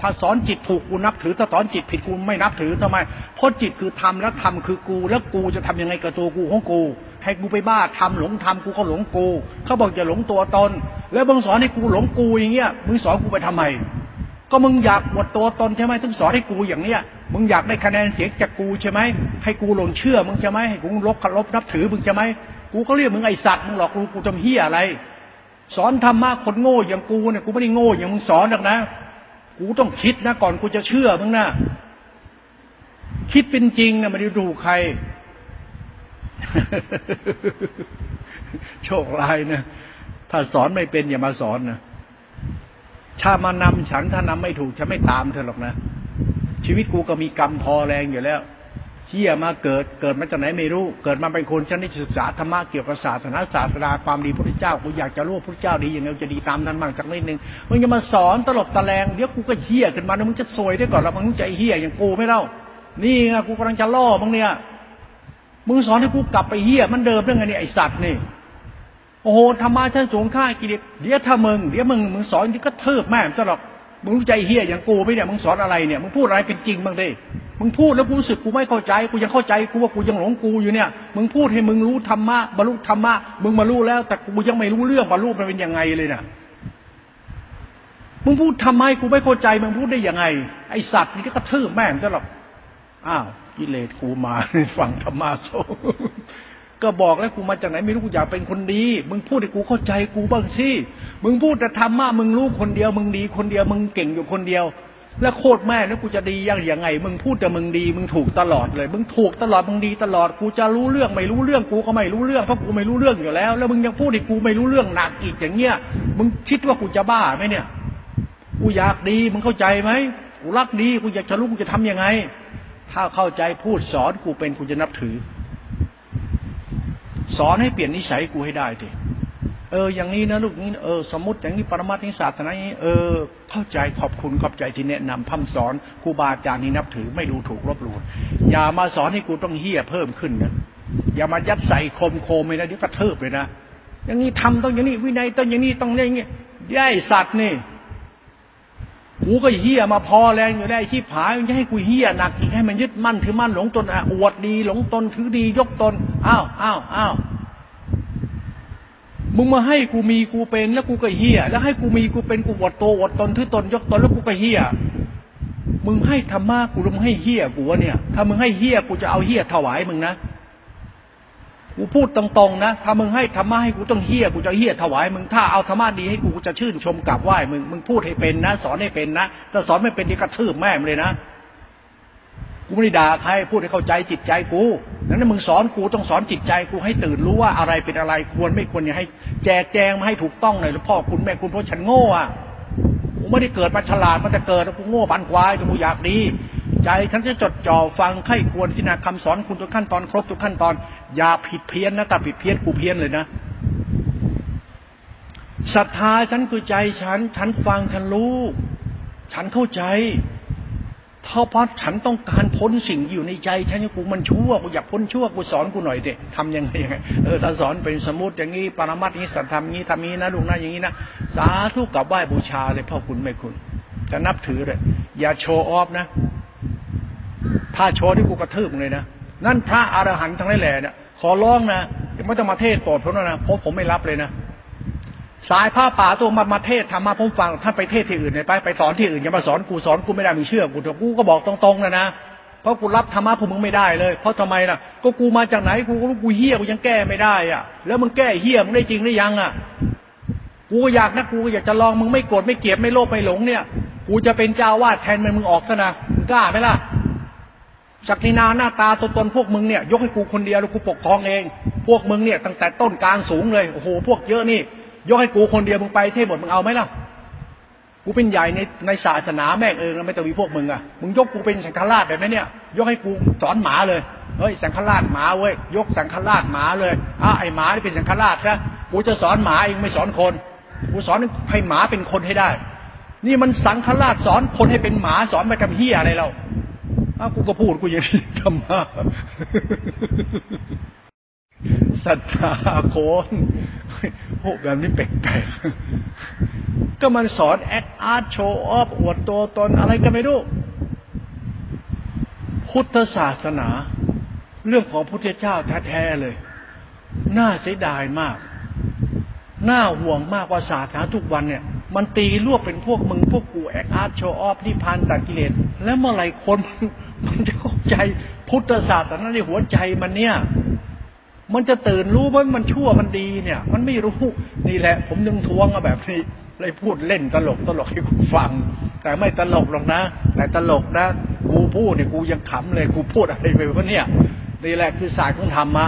ถ้าสอนจิตถูกกูนับถือ ถ้าสอนจิตผิดกูไม่นับถือทำไม เพราะจิตคือธรรมแล้วธรรมคือกู แล้วกูจะทำยังไงกับตัวกูของกูให้กูไปบ้าทำหลงทำกูก็หลงกู เขาบอกอย่าหลงตัวตน แล้วมึงสอนให้กูหลงกูอย่างเงี้ยมึงสอนกูไปทำไม ก็มึงอยากหมดตัวตนใช่ไหมถึงสอนให้กูอย่างเนี้ย มึงอยากได้คะแนนเสียงจากกูใช่ไหมให้กูหลงเชื่อมึงใช่ไหมให้กูลบคารพนับถือมึงใช่ไหมกูก็เรียกมึงไอสัตว์มึงหลอกกูกูทำเฮียอะไร สอนธรรมะคนโง่อย่างกูเนี่ยกูไม่ได้โง่อย่างมึงสอนหรอกนะ กูต้องคิดนะก่อนกูจะเชื่อมึงนะคิดเป็นจริงนะไม่ได้ดูใคร โชคร้ายนะถ้าสอนไม่เป็นอย่ามาสอนนะถ้ามานำฉันถ้านำไม่ถูกฉันไม่ตามเธอหรอกนะ ชีวิตกูก็มีกรรมพอแรงอยู่แล้วเฮียมาเกิดเกิดมาจากไหนไม่รู้ เกิดมาเป็นคนฉันได้ศึกษาธรรมะเกี่ยวกับศาสนาศาสนาความดีพระเจ้ากูอยากจะรู้พระเจ้าดีอย่างไรจะดีตามนั้นบ้างจากนิดนึงมึงจะมาสอนตลบตะแลงเดี๋ยวกูก็เฮียขึ้นมาแล้วมึงจะซวยได้ก่อนแล้วมึงจะเฮียอย่างกูไม่เล่านี่ไงกูกำลังจะล่อมึงเนี่ยมึงสอนให้กูกลับไปเฮียมันเดิมเรื่องไงเนี่ยไอสัตว์นี่โอ้โหธรรมะชั้นสูงค่ากิเลสเดี๋ยวถ้ามึงเดี๋ยวมึงมึงสอนที่ก็เทิบแม่ตลอด มึงรู้ใจเฮียอย่างกูไหมเนี่ยมึงสอนอะไรเนี่ยมึงพูดอะไรเป็นจริงบ้างดิมึงพูดแล้วกูรู้สึกกูไม่เข้าใจ กูยังเข้าใจกูว่ากูยังหลงกูอยู่เนี่ย มึงพูดให้มึงรู้ธรรมะบรรลุธรรมะมึงมารู้แล้ว แต่กูยังไม่รู้เรื่องบรรลุมันเป็นยังไงเลยนะมึงพูดทำไมกูไม่เข้าใจมึงพูดได้ยังไง ไอสัตว์นี่ก็กระทืบแม่งตลอดอ้าวกิเลสกูมาฟังธรรมะเขา ก็บอกแล้วกูมาจากไหนไม่รู้กูอยากเป็นคนดี มึงพูดให้กูเข้าใจกูบ้างสิมึงพูดแต่ธรรมะมึงรู้คนเดียว มึงดีคนเดียว มึงเก่งอยู่คนเดียว แล้วโคตรแม่แล้วกูจะดียังยังไง มึงพูดแต่มึงดี มึงถูกตลอดเลย มึงถูกตลอดมึงดีตลอดกูจะรู้เรื่องไม่รู้เรื่องกูก็ไม่รู้เรื่องเพราะกูไม่รู้เรื่องอยู่แล้ว แล้วมึงยังพูดให้กูไม่รู้เรื่องหนักอีกอย่างเงี้ย มึงคิดว่ากูจะบ้าไหมเนี่ยกูอยากดีมึงเข้าใจไหมกูรักดีกูอยากจะรู้กูจะทํำยังไง ถ้าเข้าใจพูดสอนกูเป็นกูจะนับถือ สอนให้เปลี่ยนนิสัยกูให้ได้ดิเออ อย่างนี้นะลูกนี้เออสมมติอย่างนี้ปรมาทิศาสตร์นะนี้เออเข้าใจขอบคุณขอบใจที่แนะนำพัฒสอนครูบาอาจารย์นี่นับถือไม่ดูถูกลบหลู่อย่ามาสอนให้กูต้องเฮี้ยเพิ่มขึ้นนะอย่ามายัดใส่คมโคมเลยนะเดี๋ยวกระเทิบเลยนะอย่างนี้ทำต้องอย่างนี้วินัยต้องอย่างนี้ต้องอย่างนี้ย่าสัตว์นี่ กูก็เฮี้ยมาพอแรงอยู่ได้ที่ผายมันจะให้กูเฮี้ยหนักอีกให้มันยึดมั่นถือมั่นหลงตนอวดดี หลงตนถือดียกตนอ้าวอ้าวอ้าวมึงมาให้กูมีกูเป็นแล้วกูก็เฮี้ยแล้วให้กูมีกูเป็นกูอวดโตอวดตนถือตนยกตนแล้วกูก็เฮี้ยมึงให้ธรรมะกูมึงให้เฮี้ยกูวะเนี่ย ถ้ามึงให้เฮี้ยกูจะเอาเฮี้ยถวายมึงนะ กูพูดตรงๆนะ ถ้ามึงให้ธรรมะให้กูต้องเฮี้ยกูจะเฮี้ยถวายมึง ถ้าเอาธรรมะดีให้กูกูจะชื่นชมกลับไหว้มึง มึงพูดให้เป็นนะ สอนให้เป็นนะ ถ้าสอนไม่เป็นนี่กระทืบแม่เลยนะ กูไม่ได้ด่าใคร พูดให้เข้าใจจิตใจกู นั้นมึงสอนกูต้องสอนจิตใจกูให้ตื่นรู้ว่าอะไรเป็นอะไรควรไม่ควรอย่าให้ แจกแจงมาให้ถูกต้องหน่อยหรือพ่อคุณแม่คุณเพราะฉันโง่อะกูไม่ได้เกิดมาฉลาดมันจะเกิดแล้วกูโง่ปันควายแต่กูอยากดี ใจฉันจะจดจ่อฟังไข้ควรที่นาคำสอนคุณทุกขั้นตอนครบทุกขั้นตอน อย่าผิดเพี้ยนนะแต่ผิดเพี้ยนกูเพี้ยนเลยนะศรัทธาฉันคือใจฉัน ฉันฟังฉันรู้ ฉันเข้าใจเท่าพัดฉันต้องการพ้นสิ่งอยู่ในใจ ฉันกูมันชั่วกูอยากพ้นชั่วกูสอนกูหน่อยเด็ทำยังไงเออถ้าสอนเป็นสมุดอย่างนี้ปรมัตนี้สัตธรรมนี้ทำนี้นะลุงนะอย่างนี้นะสาธุกับไหว้บูชาเลยพ่อคุณไม่คุณจะนับถือเลยอย่าโชว์ออฟนะ ถ้าโชว์ที่กูกระทืบเลยนะนั่นพระอรหันต์ทั้งหลายแหล่เนี่ยขอร้องนะไม่ต้องมาเทศโปรดผมนะเพราะผมไม่รับเลยนะสายผ้าป่าตัวมามาเทศทำมาผมฟังท่านไปเทศที่อื่นไปไปสอนที่อื่นอย่ามาสอนกูสอนกูไม่ได้มึงเชื่อกูแต่กูก็บอกตรงๆนะนะเพราะกูรับธรรมะพวกมึงไม่ได้เลย เพราะทำไมล่ะ ก็กูมาจากไหนกูก็รู้กูเฮี้ยกูยังแก้ไม่ได้อะ แล้วมึงแก้เฮี้ยมึงได้จริงหรือยังอะ กูอยากนะกูอยากจะลองมึงไม่โกรธไม่เกลียดไม่โลภไม่หลงเนี่ย กูจะเป็นเจ้าวาดแทนมันมึงออกซะนะมึงกล้าไหมล่ะ ศักดินาหน้าตาตัวตนพวกมึงเนี่ยยกให้กูคนเดียวแล้วกูปกครองเอง พวกมึงเนี่ยตั้งแต่ต้นกลางสูงเลยโอ้โหพวกเยอะนี่ ยกให้กูคนเดียวมึงไปเทศหมดมึงเอาไหมล่ะกูเป็นใหญ่ในในศาสนาแม่งเองแล้วไม่ต้องมีพวกมึงอะมึงยกกูเป็นสังฆราชแบบนี้เนี่ย ยกให้กูสอนหมาเลยเฮ้ยสังฆราชหมาเว้ยยกสังฆราชหมาเลยอะไอหมาที่เป็นสังฆราชนะกูจะสอนหมาเองไม่สอนคนกูสอนให้หมาเป็นคนให้ได้ นี่มันสังฆราชสอนคนให้เป็นหมาสอนไปทำเฮียอะไรเรา อ้ากูก็พูดกูยังทำมาศรัทธาโคนพวกแบบนี้แปลกๆก็มันสอนแอคอาร์ตโชว์ออฟอวดตัวตนอะไรก็ไม่รู้ พุทธศาสนา เรื่องของพุทธเจ้าแท้ๆเลย น่าเสียดายมาก น่าห่วงมากว่าศาสนาทุกวันเนี่ย มันตีลวกเป็นพวกมึงพวกกูแอคอาร์ตโชว์ออฟนิพานตัดกิเลสแล้วเมื่อไหร่คน มันจะเข้าใจพุทธศาสตร์นาในหัวใจมันเนี่ย มันจะตื่นรู้ว่ามันชั่วมันดีเนี่ย มันไม่รู้นี่แหละ ผมนึงทวงแบบนี้เลยพูดเล่นตลกตลกให้คุณฟัง แต่ไม่ตลกหรอกนะ แต่ตลกนะกูพูดเนี่ยกูยังขำเลยกูพูดอะไรไปวะเนี่ยนี่แหละคือศาสตร์ของธรรมะ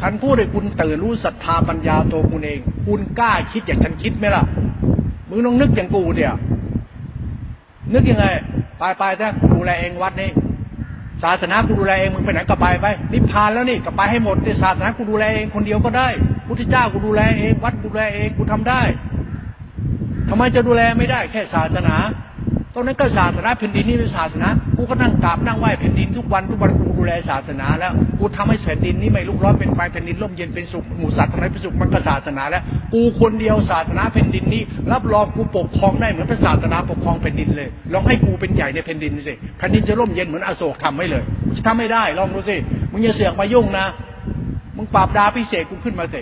ท่านพูดให้คุณตื่นรู้ศรัทธาปัญญาตัวคุณเอง คุณกล้าคิดอย่างฉันคิดไหมล่ะมึงต้องนึกอย่างกูเดียวนึกยังไงไปไปถ้าดูแลเองวัดนี้ ศาสนากูดูแลเองมึงไปไหนก็ไปไปนิพพานแล้วนี่ก็ไปให้หมดที่ศาสนากูดูแลเองคนเดียวก็ได้พุทธเจ้ากูดูแลเองวัดกูดูแลเองกูทำได้ทำไมจะดูแลไม่ได้ แค่ศาสนา ตรงนั้นก็ศาสนาแผ่นดินนี่เป็นศาสนากูก็นั่งกราบนั่งไหว้แผ่นดินทุกวันทุกวันกูดูแลศาสนาแล้วกูทำให้แผ่นดินนี้ไม่ลุกร้อนเป็นไฟแผ่นดินร่มเย็นเป็นสุขหมู่สัตว์ทั้งหลายเป็นสุขมันก็ศาสนาแล้วกูคนเดียวศาสนาแผ่นดินนี้ รับรองกูปกครองได้เหมือนพระศาสนาปกครองแผ่นดินเลยลองให้กูเป็นใหญ่ในแผ่นดินสิแผ่นดินจะร่มเย็นเหมือนอโศกทำไว้เลยจะทำไม่ได้ลองดูสิมึงอย่าเสือกมายุ่งนะมึงปราบดาพิเศษกูขึ้นมาสิ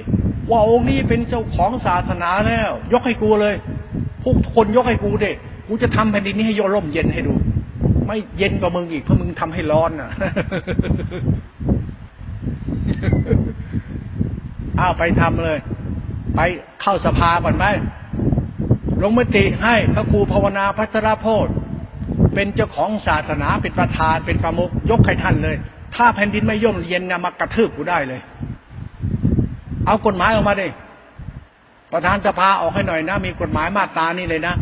ว่าองค์นี้เป็นเจ้าของศาสนาแล้ว ยกให้กูเลยพวกคนยกให้กูเด็ กูจะทำแผ่นดินนี้ให้โยร่มเย็นให้ดู ไม่เย็นกว่ามึงอีกเพราะมึงทำให้ร้อนอะอ้าวไปทำเลย ไปเข้าสภาก่อนไหมลงมติให้พระครูภาวนาพัทรโพธเป็นเจ้าของศาสนาเป็นประธานเป็นประมุขยกให้ท่านเลย ถ้าแผ่นดินไม่ย่มเย็นนะมากระทืบกูได้เลย เอากฎหมายออกมาดิประธานสภาออกให้หน่อยนะ มีกฎหมายมาตรานี่เลยนะ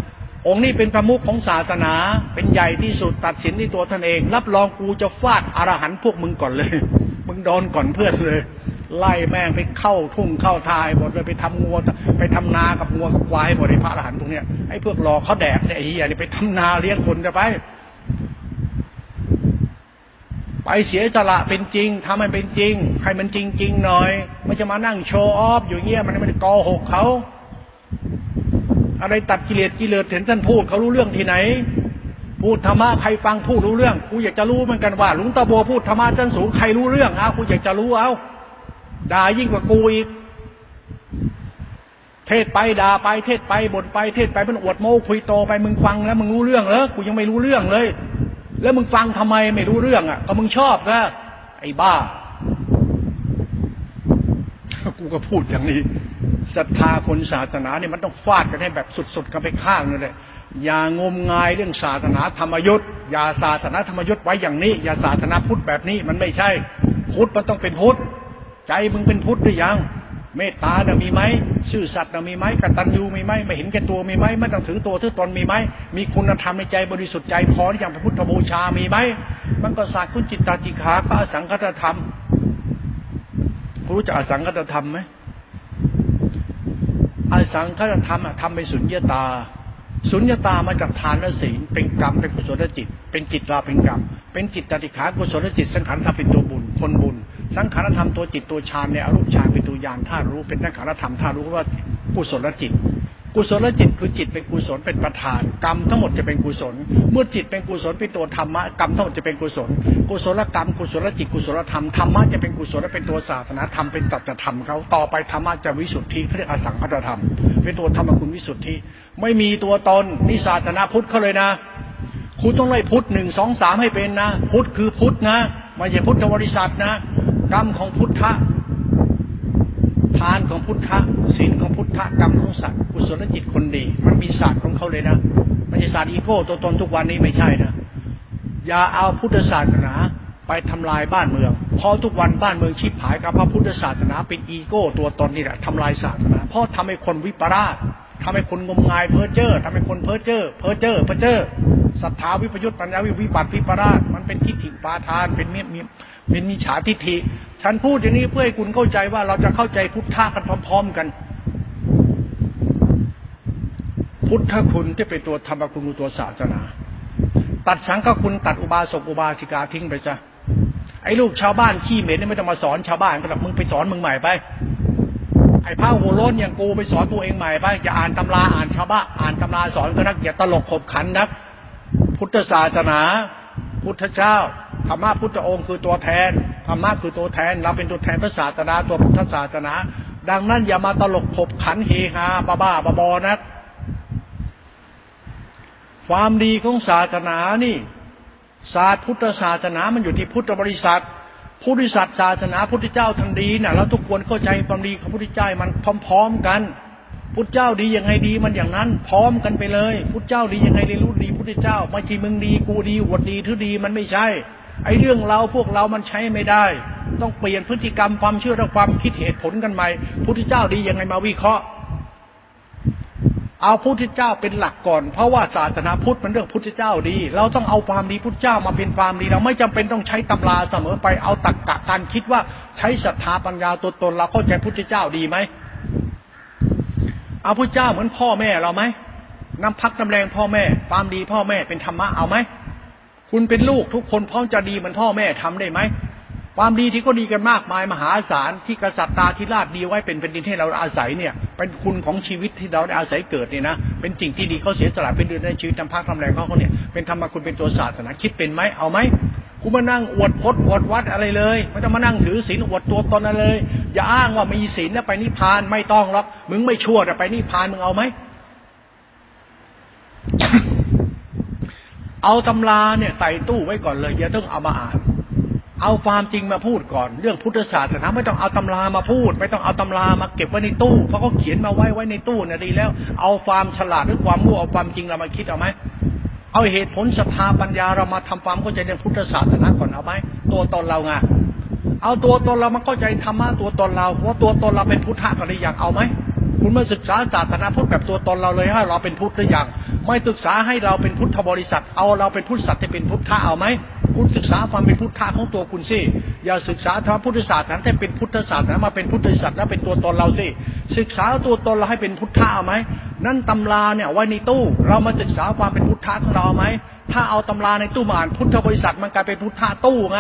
องค์นี้เป็นประมุขของศาสนา เป็นใหญ่ที่สุดตัดสินที่ตัวท่านเอง รับรองกูจะฟาดอรหันพวกมึงก่อนเลย มึงโดนก่อนเพื่อนเลย ไล่แม่งไปเข้าทุ่งเข้าทายหมดเลยไปทำงัวไปทำนากับงัวกับควายหมดไอ้พระอรหันต์ตรงเนี้ยไอ้พวกหลอกเขาแดกเนี่ยไอ้เหี้ยนี่ไปทำนาเลี้ยงคนจะไป ไปเสียสละเป็นจริงทำให้เป็นจริง ให้มันจริงจริงหน่อยไม่จะมานั่งโชว์ออฟอยู่เงี้ยมันไม่ได้กหกเขา อะไรตัดกิเลสกิเลสเห็นท่านพูดเขารู้เรื่องที่ไหน พูดธรรมะใครฟังพูดรู้เรื่องกูอยากจะรู้เหมือนกันว่าหลวงตาบัวพูดธรรมะจันสูงใครรู้เรื่องเอากูอยากจะรู้เอาด่ายิ่งกว่ากูอีกเทศไปด่าไปเทศไปบ่นไปเทศไปมันอวดโม้คุยโตไปมึงฟังแล้วมึงรู้เรื่องเหรอกูยังไม่รู้เรื่องเลย แล้วมึงฟังทำไมไม่รู้เรื่องอะก็มึงชอบนะไอ้บ้า กูก็พูดอย่างนี้ศรัทธาคนศาสนาเนี่ยมันต้องฟาดกันให้แบบสุดๆกันไปข้างนึงเลยอย่างมงายเรื่องศาสนาธรรมยุทธ์อย่าศาสนาธรรมยุทธ์ไว้อย่างนี้ อย่าศาสนาพุทธแบบนี้มันไม่ใช่ พุทธมันต้องเป็นพุทธใจมึงเป็นพุทธหรือยัง เมตตาเนี่ยมีไหมชื่อสัตว์เนี่ยมีไหมกตัญญูมีไหมไม่เห็นแก่ตัวมีไหมไม่ต้องถือตัวถือตนมีไหมมีคุณธรรมในใจบริสุทธิ์ใจพออย่างพระพุทธบูชามีไหมมันก็ศาสตร์คุณจิตตาจิขาก็อสังคตธรรม รู้จักอสังคตธรรมไหมอสังคตธรรมอะทำเป็นสุญญาตา สุญญาตามาจากทานและศีลเป็นกรรมเป็นกุศลจิต เป็นจิตราเป็นกรรม เป็นจิตตติขากุศลจิต สังขารธรรมเป็นตัวบุญคนบุญ สังขารธรรมตัวจิตตัวฌานในอรูปฌานเป็นตัวยานท่ารู้เป็นสังขารธรรมท่ารู้ว่ากุศลจิต กุศลจิตคือจิตเป็นกุศลเป็นประธาน กรรมทั้งหมดจะเป็นกุศล เมื่อจิตเป็นกุศลเป็นตัวธรรมะกรรมทั้งหมดจะเป็นกุศล กุศลกรรม กุศลจิตกุศลธรรมธรรมะจะเป็นกุศลและเป็นตัวศาสนาธรรมเป็นตัจธรรมเขาต่อไปธรรมะจะวิสุทธิเรียกอสังขตธรรม เป็นตัวธรรมคุณวิสุทธิ ไม่มีตัวตนนี่ศาสนาพุทธเขาเลยนะ คุณต้องไล่พุทธหนึ่งสองสามให้เป็นนะ พุทธคือพุทธนะไม่ใช่พุทธบริษัทนะ กรรมของพุทธะ ทานของพุทธะศีลของพุทธะกรรมของสัตว์กุศลจิตคนดี มันมีศาสตร์ของเขาเลยนะไม่ใช่ศาสตร์อีโก้ตัวตนทุกวันนี้ไม่ใช่นะอย่าเอาพุทธศาสนาไปทำลายบ้านเมือง เพราะทุกวันบ้านเมืองชิบหายกับพระพุทธศาสนาเป็นอีโก้ตัวตนนี่แหละทำลายศาสนา เพราะทำให้คนวิปราชทำให้คนงมงายเพ้อเจ้อทำให้คนเพ้อเจ้อเพ้อเจ้อเพ้อเจ้อศรัทธาวิปยุทธปัญญาวิวิบัติวิปราชมันเป็นทิฏฐิปาทานเป็นเมีมี เป็นมิจฉาทิฏฐิ ฉันพูดอย่างนี้เพื่อให้คุณเข้าใจว่าเราจะเข้าใจพุทธะกันพร้อม ๆกัน พุทธคุณที่เป็นตัวธรรมคุณตัวศาสนา ตัดสังฆคุณตัดอุบาสกอุบาสิกาทิ้งไปจ้ะไอ้ลูกชาวบ้านขี้เหม็นนี่ไม่ต้องมาสอนชาวบ้านก็หรอกมึงไปสอนมึงใหม่ไปไอ้พระโหโล้นอย่างกูไปสอนตัวเองใหม่ไปอย่าอ่านตำราอ่านชาวบ้านอ่านตำราสอนก็นักอย่าตลกขบขันนัก พุทธศาสนา พุทธเจ้าธรรมะพุทธองค์คือตัวแทนธรรมะคือตัวแทน เราเป็นตัวแทนพระศาสนาตัวพุทธศาสนา ดังนั้นอย่ามาตลกขบขันเฮฮาบ้าบ้าบอนักความดีของศาสนานี่ ศาสตร์พุทธศาสนามันอยู่ที่พุทธบริษัทพุทธศาสศาสนาพุทธเจ้าทันดีนะ่ะเราทุกคนเข้าใจความดีของพุทธเจ้ามันพร้อม ๆ กัน พุทธเจ้าดียังไงดีมันอย่างนั้น พร้อมกันไปเลย พุทธเจ้าดียังไงเรียนรู้ดีพุทธเจ้า ไม่ใช่มึงดีกูดีอวดดีทุดีมันไม่ใช่ ไอ้เรื่องเราพวกเรามันใช้ไม่ได้ ต้องเปลี่ยนพฤติกรรมความเชื่อและความคิดเหตุผลกันใหม่พุทธเจ้าดียังไงมาวิเคราะห์ เอาพุทธเจ้าเป็นหลักก่อน เพราะว่าศาสนาพุทธมันเรื่องพุทธเจ้าดี เราต้องเอาความดีพุทธเจ้ามาเป็นความดี เราไม่จำเป็นต้องใช้ตำราเสมอไปเอาตักกะการคิดว่าใช้ศรัทธาปัญญาตัวตนเราเข้าใจพุทธเจ้าดีไหม เอาพุทธเจ้าเหมือนพ่อแม่เราไหมน้ำพักน้ำแรงพ่อแม่ ความดีพ่อแม่เป็นธรรมะเอาไหมคุณเป็นลูกทุกคนพร้อมจะดีเหมือนพ่อแม่ทำได้ไหมความดีที่ก็ดีกันมากมายมหาศาลที่กษัตริย์ตาธิราชดีไว้เป็นเป็นดินให้เราอาศัยเนี่ย เป็นคุณของชีวิตที่เราได้อาศัยเกิดเนี่ยนะเป็นสิ่งที่ดีเขาเสียสละเป็นเดือนในชีวิตทำพักทำแรงเขาเขาเนี่ยเป็นธรรมะคุณเป็นตัวศาสนาคิดเป็นไหมเอาไหมกูมานั่งอวดพจน์อวดวัดอะไรเลยไม่ต้องมานั่งถือศีลอวดตัวตนอะไรเลย อย่าอ้างว่ามีศีลแล้วไปนิพพานไม่ต้องหรอกมึงไม่ชั่วแต่ไปนิพพานมึงเอาไหมเอาตำราเนี่ยใส่ตู้ไว้ก่อนเลยอย่าต้องเอามาอ่าน เอาความจริงมาพูดก่อน เรื่องพุทธศาสนาไม่ต้องเอาตำรามาพูด ไม่ต้องเอาตำรามาเก็บไว้ในตู้เพราะเขาเขียนมาไว้ไว้ในตู้น่ะดีแล้ว เอาความฉลาดหรือความรู้เอาความจริงเรามาคิดเอาไหมเอาเหตุผลศรัทธาปัญญาเรามาทำความเข้าใจในพุทธศาสนาก่อนเอาไหมตัวตนเราไง เอาตัวตนเรามาเข้าใจธรรมะตัวตนเราว่าตัวตนเราเป็นพุทธะกันหรือยังเอาไหมคุณมาศึกษาศาสนาพุทธแบบตัวตนเราเลยให้เราเป็นพุทธหรือยังไม่ศึกษาให้เราเป็นพุทธบริษัท เอาเราเป็นพุทธสัตว์ที่เป็นพุทธะเอาไหมคุณศึกษาความเป็นพุทธะของตัวคุณสิอย่าศึกษาธรรมพุทธศาสตร์นั้นให้เป็นพุทธศาสตร์นั้นมาเป็นพุทธศาสตร์แล้วเป็นตัวตนเราสิศึกษาตัวตนเราให้เป็นพุทธะเอาไหมนั่นตำราเนี่ยไว้ในตู้เรามาศึกษาความเป็นพุทธะของเราไหมถ้าเอาตำราในตู้มาอ่านพุทธบริษัทมันกลายเป็นพุทธะตู้ไง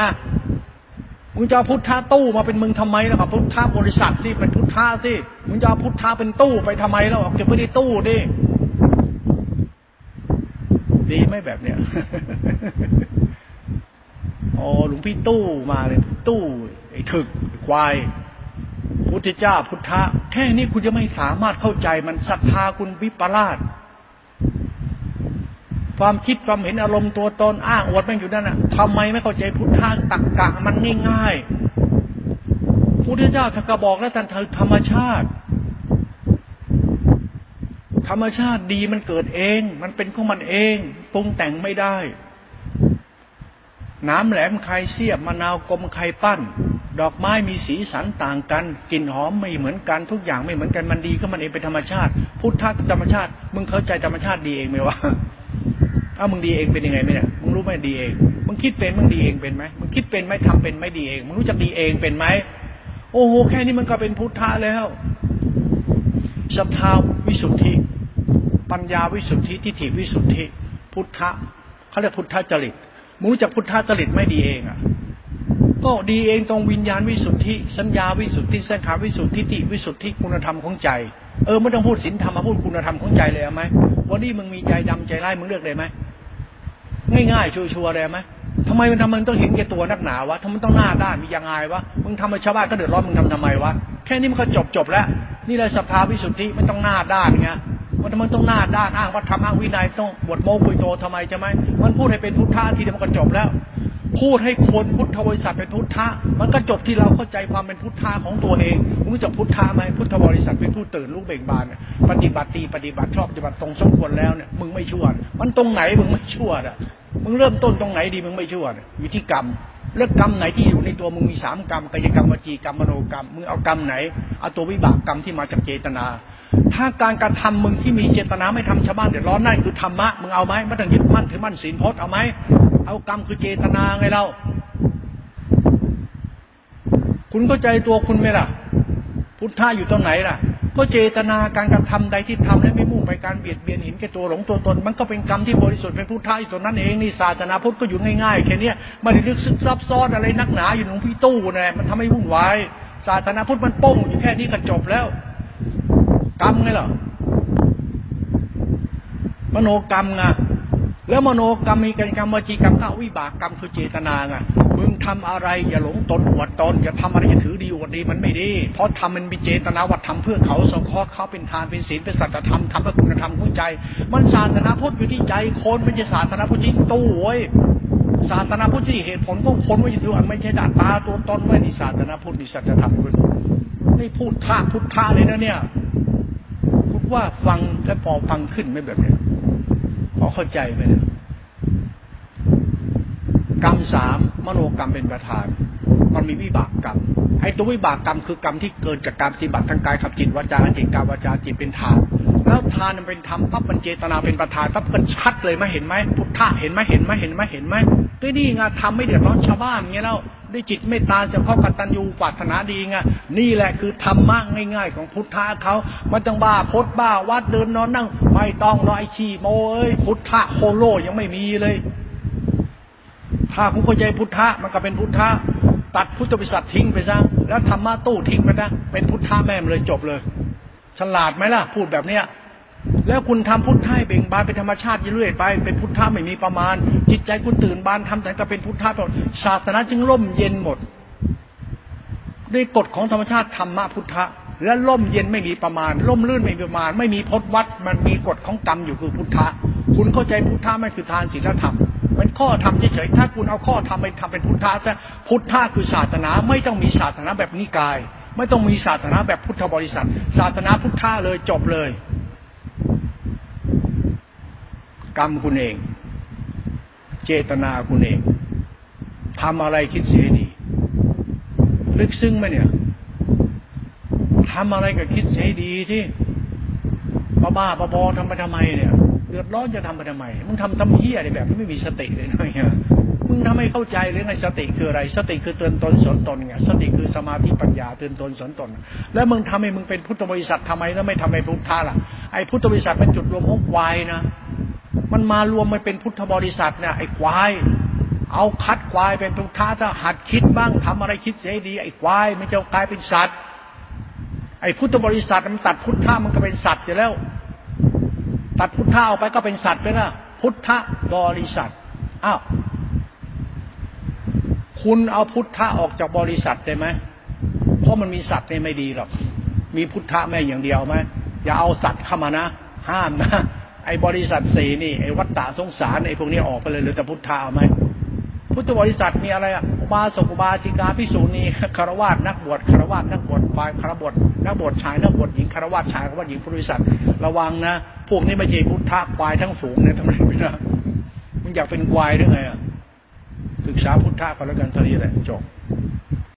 มึงจะพุทธะตู้มาเป็นมึงทำไมแล้วกับพุทธะบริษัทที่เป็นพุทธะสิมึงจะพุทธะเป็นตู้ไปทำไมแล้วเก็บไว้ในตู้ดิดีไหมแบบเนี้ยอ๋อหลวงพี่ตู้มาเลยตู้ ไอ้ถึกควาย พุทธเจ้าพุทธะแค่นี้คุณจะไม่สามารถเข้าใจมันศรัทธาคุณวิปลาส ความคิดความเห็นอารมณ์ตัวตนอ้างอวดแม่งอยู่นั่นน่ะทำไมไม่เข้าใจพุทธะตักกะมันง่ายๆพุทธเจ้าท่านก็บอกแล้วท่านธรรมชาติ ธรรมชาติดีมันเกิดเอง มันเป็นของมันเองปรุงแต่งไม่ได้ น้ำแหลมไข่เสียบมะนาวกลมไข่ปั้น ดอกไม้มีสีสันต่างกันกลิ่นหอมไม่เหมือนกันทุกอย่างไม่เหมือนกันมันดีก็มันเองเป็นธรรมชาติ พุทธะธรรมชาติ มึงเข้าใจธรรมชาติดีเองไหมวะ ถ้ามึงดีเองเป็นยังไงไหมเนี่ยมึงรู้ไหมดีเองมึงคิดเป็นมึงดีเองเป็นไหมมึงคิดเป็นไหมทำเป็นไหมดีเองมึงรู้จักดีเองเป็นไหมโอ้โหแค่นี้มันก็เป็นพุทธะแล้วศรัทธาวิสุทธิ ปัญญาวิสุทธิทิฏฐิวิสุทธิ พุทธะเขาเรียกพุทธจริตมึงรู้จักพุทธะจริตไม่ดีเองอะก็ดีเองตรงวิญญาณวิสุทธิ สัญญาวิสุทธิสังขารวิสุทธิติวิสุทธิคุณธรรมของใจเออไม่ต้องพูดศีลธรรมมาพูดคุณธรรมของใจเลยเอาไหมวันนี้มึงมีใจดำใจร้ายมึงเลือกเลยไหม ง่ายๆชัวร์ๆเลยไหมทำไมมันทำมึงต้องเห็นแก่ตัวนักหนาวะทำไมต้องหน้าด้านมียังไงวะมึงทำให้ชาวบ้านก็เดือดร้อนมึงทำทำไมวะแค่นี้มันก็จบจบแล้ว นี่เลยสภาวิสุทธิไม่ต้องหน้าด้านไงมันมันต้องหน้าด้านอ้างว่าทำอ้างวินัยต้องบวชโมกุยโตทำไมใช่ไหมมันพูดให้เป็นพุทธะทีเดียวมันก็จบแล้ว พูดให้คนพุทธบริษัทเป็นพุทธะ มันก็จบที่เราเข้าใจความเป็นพุทธะของตัวเองรู้จักพุทธะไหมพุทธบริษัทเป็นผู้ตื่นรู้เบ่งบานปฏิบัติตีปฏิบัติชอบปฏิบัติตรงสมควรแล้วเนี่ยมึงไม่ชั่วมันตรงไหนมึงไม่ชั่วอะมึงเริ่มต้นตรงไหนดีมึงไม่ชั่วอยู่ที่กรรมเลือกกรรมไหนที่อยู่ในตัวมึงมีสามกรรมกายกรรมวจีกรรมมโนกรรมมึงเอากรรมไหนเอาตัววิบากกรรมที่มาจากเจตนา ถ้าการกระทำมึงที่มีเจตนาไม่ทำชาวบ้านเดือดร้อนนั่นคือธรรมะมึงเอาไหมไม่ต้องยึดมั่นถือมั่นศีลพจน์เอาไหม เอากรรมคือเจตนาไงเราคุณเข้าใจตัวคุณไหมล่ะ พุทธะอยู่ตรงไหนล่ะ ก็เจตนาการกระทำใดที่ทำและไม่มุ่งไปการเบียดเบียนเห็นแก่ตัวหลงตัวตน มันก็เป็นกรรมที่บริสุทธิ์เป็นพุทธะอีกตัวนั้นเองนี่ศาสนาพุทธก็อยู่ง่ายๆแค่นี้ไม่ได้ลึกซึกซับซ้อนอะไรนักหนาอยู่หลวงพี่ตู้นะมันทำให้วุ่นวายศาสนาพุทธมันป้งอยู่แค่นี้ก็จบแล้ว กรรมไงล่ะมโนกรรมไง แล้วมโนกรรมมีกรรมวจีกรรมข้าวิบากกรรมคือเจตนาไงมึงทำอะไรอย่าหลงตนอวดตนอย่าทำอะไรอย่าถือดีอวดดีมันไม่ดี เพราะทำมันมีเจตนาวัดทำเพื่อเขาสงเคราะห์เขาเป็นทานเป็นศีลเป็นสัจธรรมทำเพื่อคุณธรรมของใจ มันศาสนาพุทธอยู่ที่ใจคนไม่ใช่ศาสนาพุทธที่ตู้เว้ยศาสนาพุทธที่เหตุผลของคนว่าอยู่อันไม่ใช่ดาตาตัวตนไว้ในศาสนาพุทธในสัจธรรมคุณนี่พูดท่าพุทธะเลยนะเนี่ยพูดว่าฟังและพอฟังขึ้นไม่แบบเนี้ย พอเข้าใจไหมเนี่ยกรรมสามมโนกรรมเป็นประธาน มันมีวิบากกรรมไอ้ตัววิบากกรรมคือกรรมที่เกิดจากการปฏิบัติทางกายขับจิตวาจาจิตกายวาจาจิตเป็นทาน แล้วทานมันเป็นธรรมปั๊บมันเจตนาเป็นประธานปั๊บมันชัดเลยไหมเห็นไหมพุทธะเห็นไหมเห็นไหมเห็นไหมเห็นไหมก็นี่ไงทำไม่เดือดร้อนชาวบ้านเงี้ยแล้ว ด้วยจิตเมตตาจะเข้ากตัญญูปรารถนาดีไงนี่แหละคือธรรมะง่าย ๆ ของพุทธะเขามันต้องบ้าพดบ้าวัดเดินนอนนั่ง ไม่ต้องรอยชีโมเอ้ยพุทธะโคโลยังไม่มีเลย ถ้าคุณเข้าใจพุทธะมันก็เป็นพุทธะตัดพุทธบริษัททิ้งไปซะแล้วธรรมะตู้ทิ้งไปนะเป็นพุทธะแม่มเลยจบเลย ฉลาดไหมล่ะ พูดแบบเนี้ย แล้วคุณทำพุทธะเบ่งบานเป็นธรรมชาติเรื่อยไป เป็นพุทธะไม่มีประมาณ จิตใจคุณตื่นบานทำแต่ก็เป็นพุทธะหมดศาสนาจึงร่มเย็นหมด ด้วยกฎของธรรมชาติธรรมะพุทธะและร่มเย็นไม่มีประมาณร่มลื่นไม่มีประมาณ ไม่มีพจนวัดมันมีกฎของกรรมอยู่คือพุทธะคุณเข้าใจพุทธะไม่คือทานศีลธรรมเป็นข้อธรรมเฉยๆถ้าคุณเอาข้อธรรมไปทำเป็นพุทธะจะพุทธะคือศาสนาไม่ต้องมีศาสนาแบบนิกาย ไม่ต้องมีศาสนาแบบพุทธบริษัท ศาสนาพุทธะเลยจบเลย กรรมคุณเอง เจตนาคุณเองทำอะไรคิดเสียดี ลึกซึ้งไหมเนี่ยทำอะไรก็คิดเสียดีที่บ้าบ้าบอทำไปทำไมเนี่ยเดือดร้อนจะทำไปทำไม มึงทำทำเฮี้ยอะไรแบบที่ไม่มีสติเลยนะเนี่ยมึงทำให้เข้าใจหรือไงสติคืออะไร สติคือเตือนตนสอนตนไงสติคือสมาธิปัญญาเตือนตนสอนตน แล้วมึงทำให้มึงเป็นพุทธบริษัททำไมแล้วไม่ทำให้พุทธะล่ะไอ้พุทธบริษัทเป็นจุดรวมของควายนะ มันมารวมมาเป็นพุทธบริษัทเนี่ยไอ้ควาย เอาคัดควายเป็นพุทธะถ้าหัดคิดบ้างทำอะไรคิดเสียดี ไอ้ควายไม่จะกลายเป็นสัตว์ ไอ้พุทธบริษัทมันตัดพุทธะมันก็เป็นสัตว์อยู่แล้ว ตัดพุทธะออกไปก็เป็นสัตว์ไปละพุทธบริษัทอ้าวคุณเอาพุทธะออกจากบริษัทได้ไหมเพราะมันมีสัตว์ในไม่ดีหรอกมีพุทธะแม่อย่างเดียวไหมอย่าเอาสัตว์เข้ามานะ ห้ามนะ ไอ้บริษัทสี่นี่ไอ้วัตตะสงสารไอ้พวกนี้ออกไปเลยหรือแต่พุทธะเอาไหมพุทธบริษัทมีอะไรอะอุบาสกอุบาสิกาพิสูจนีคารวาสนักบวชคารวาสนักบวชฝ่ายคารบวชนักบวชชายนักบวชหญิงคารวาสชายคารวาสหญิงพุทธบริษัทระวังนะพวกนี้ไม่ใช่พุทธะควายทั้งฝูงเนี่ยทำไมไม่ได้มึงอยากเป็นควายหรือไงอะศึกษาพุทธะก็แล้วกันเท่านี้แหละจบ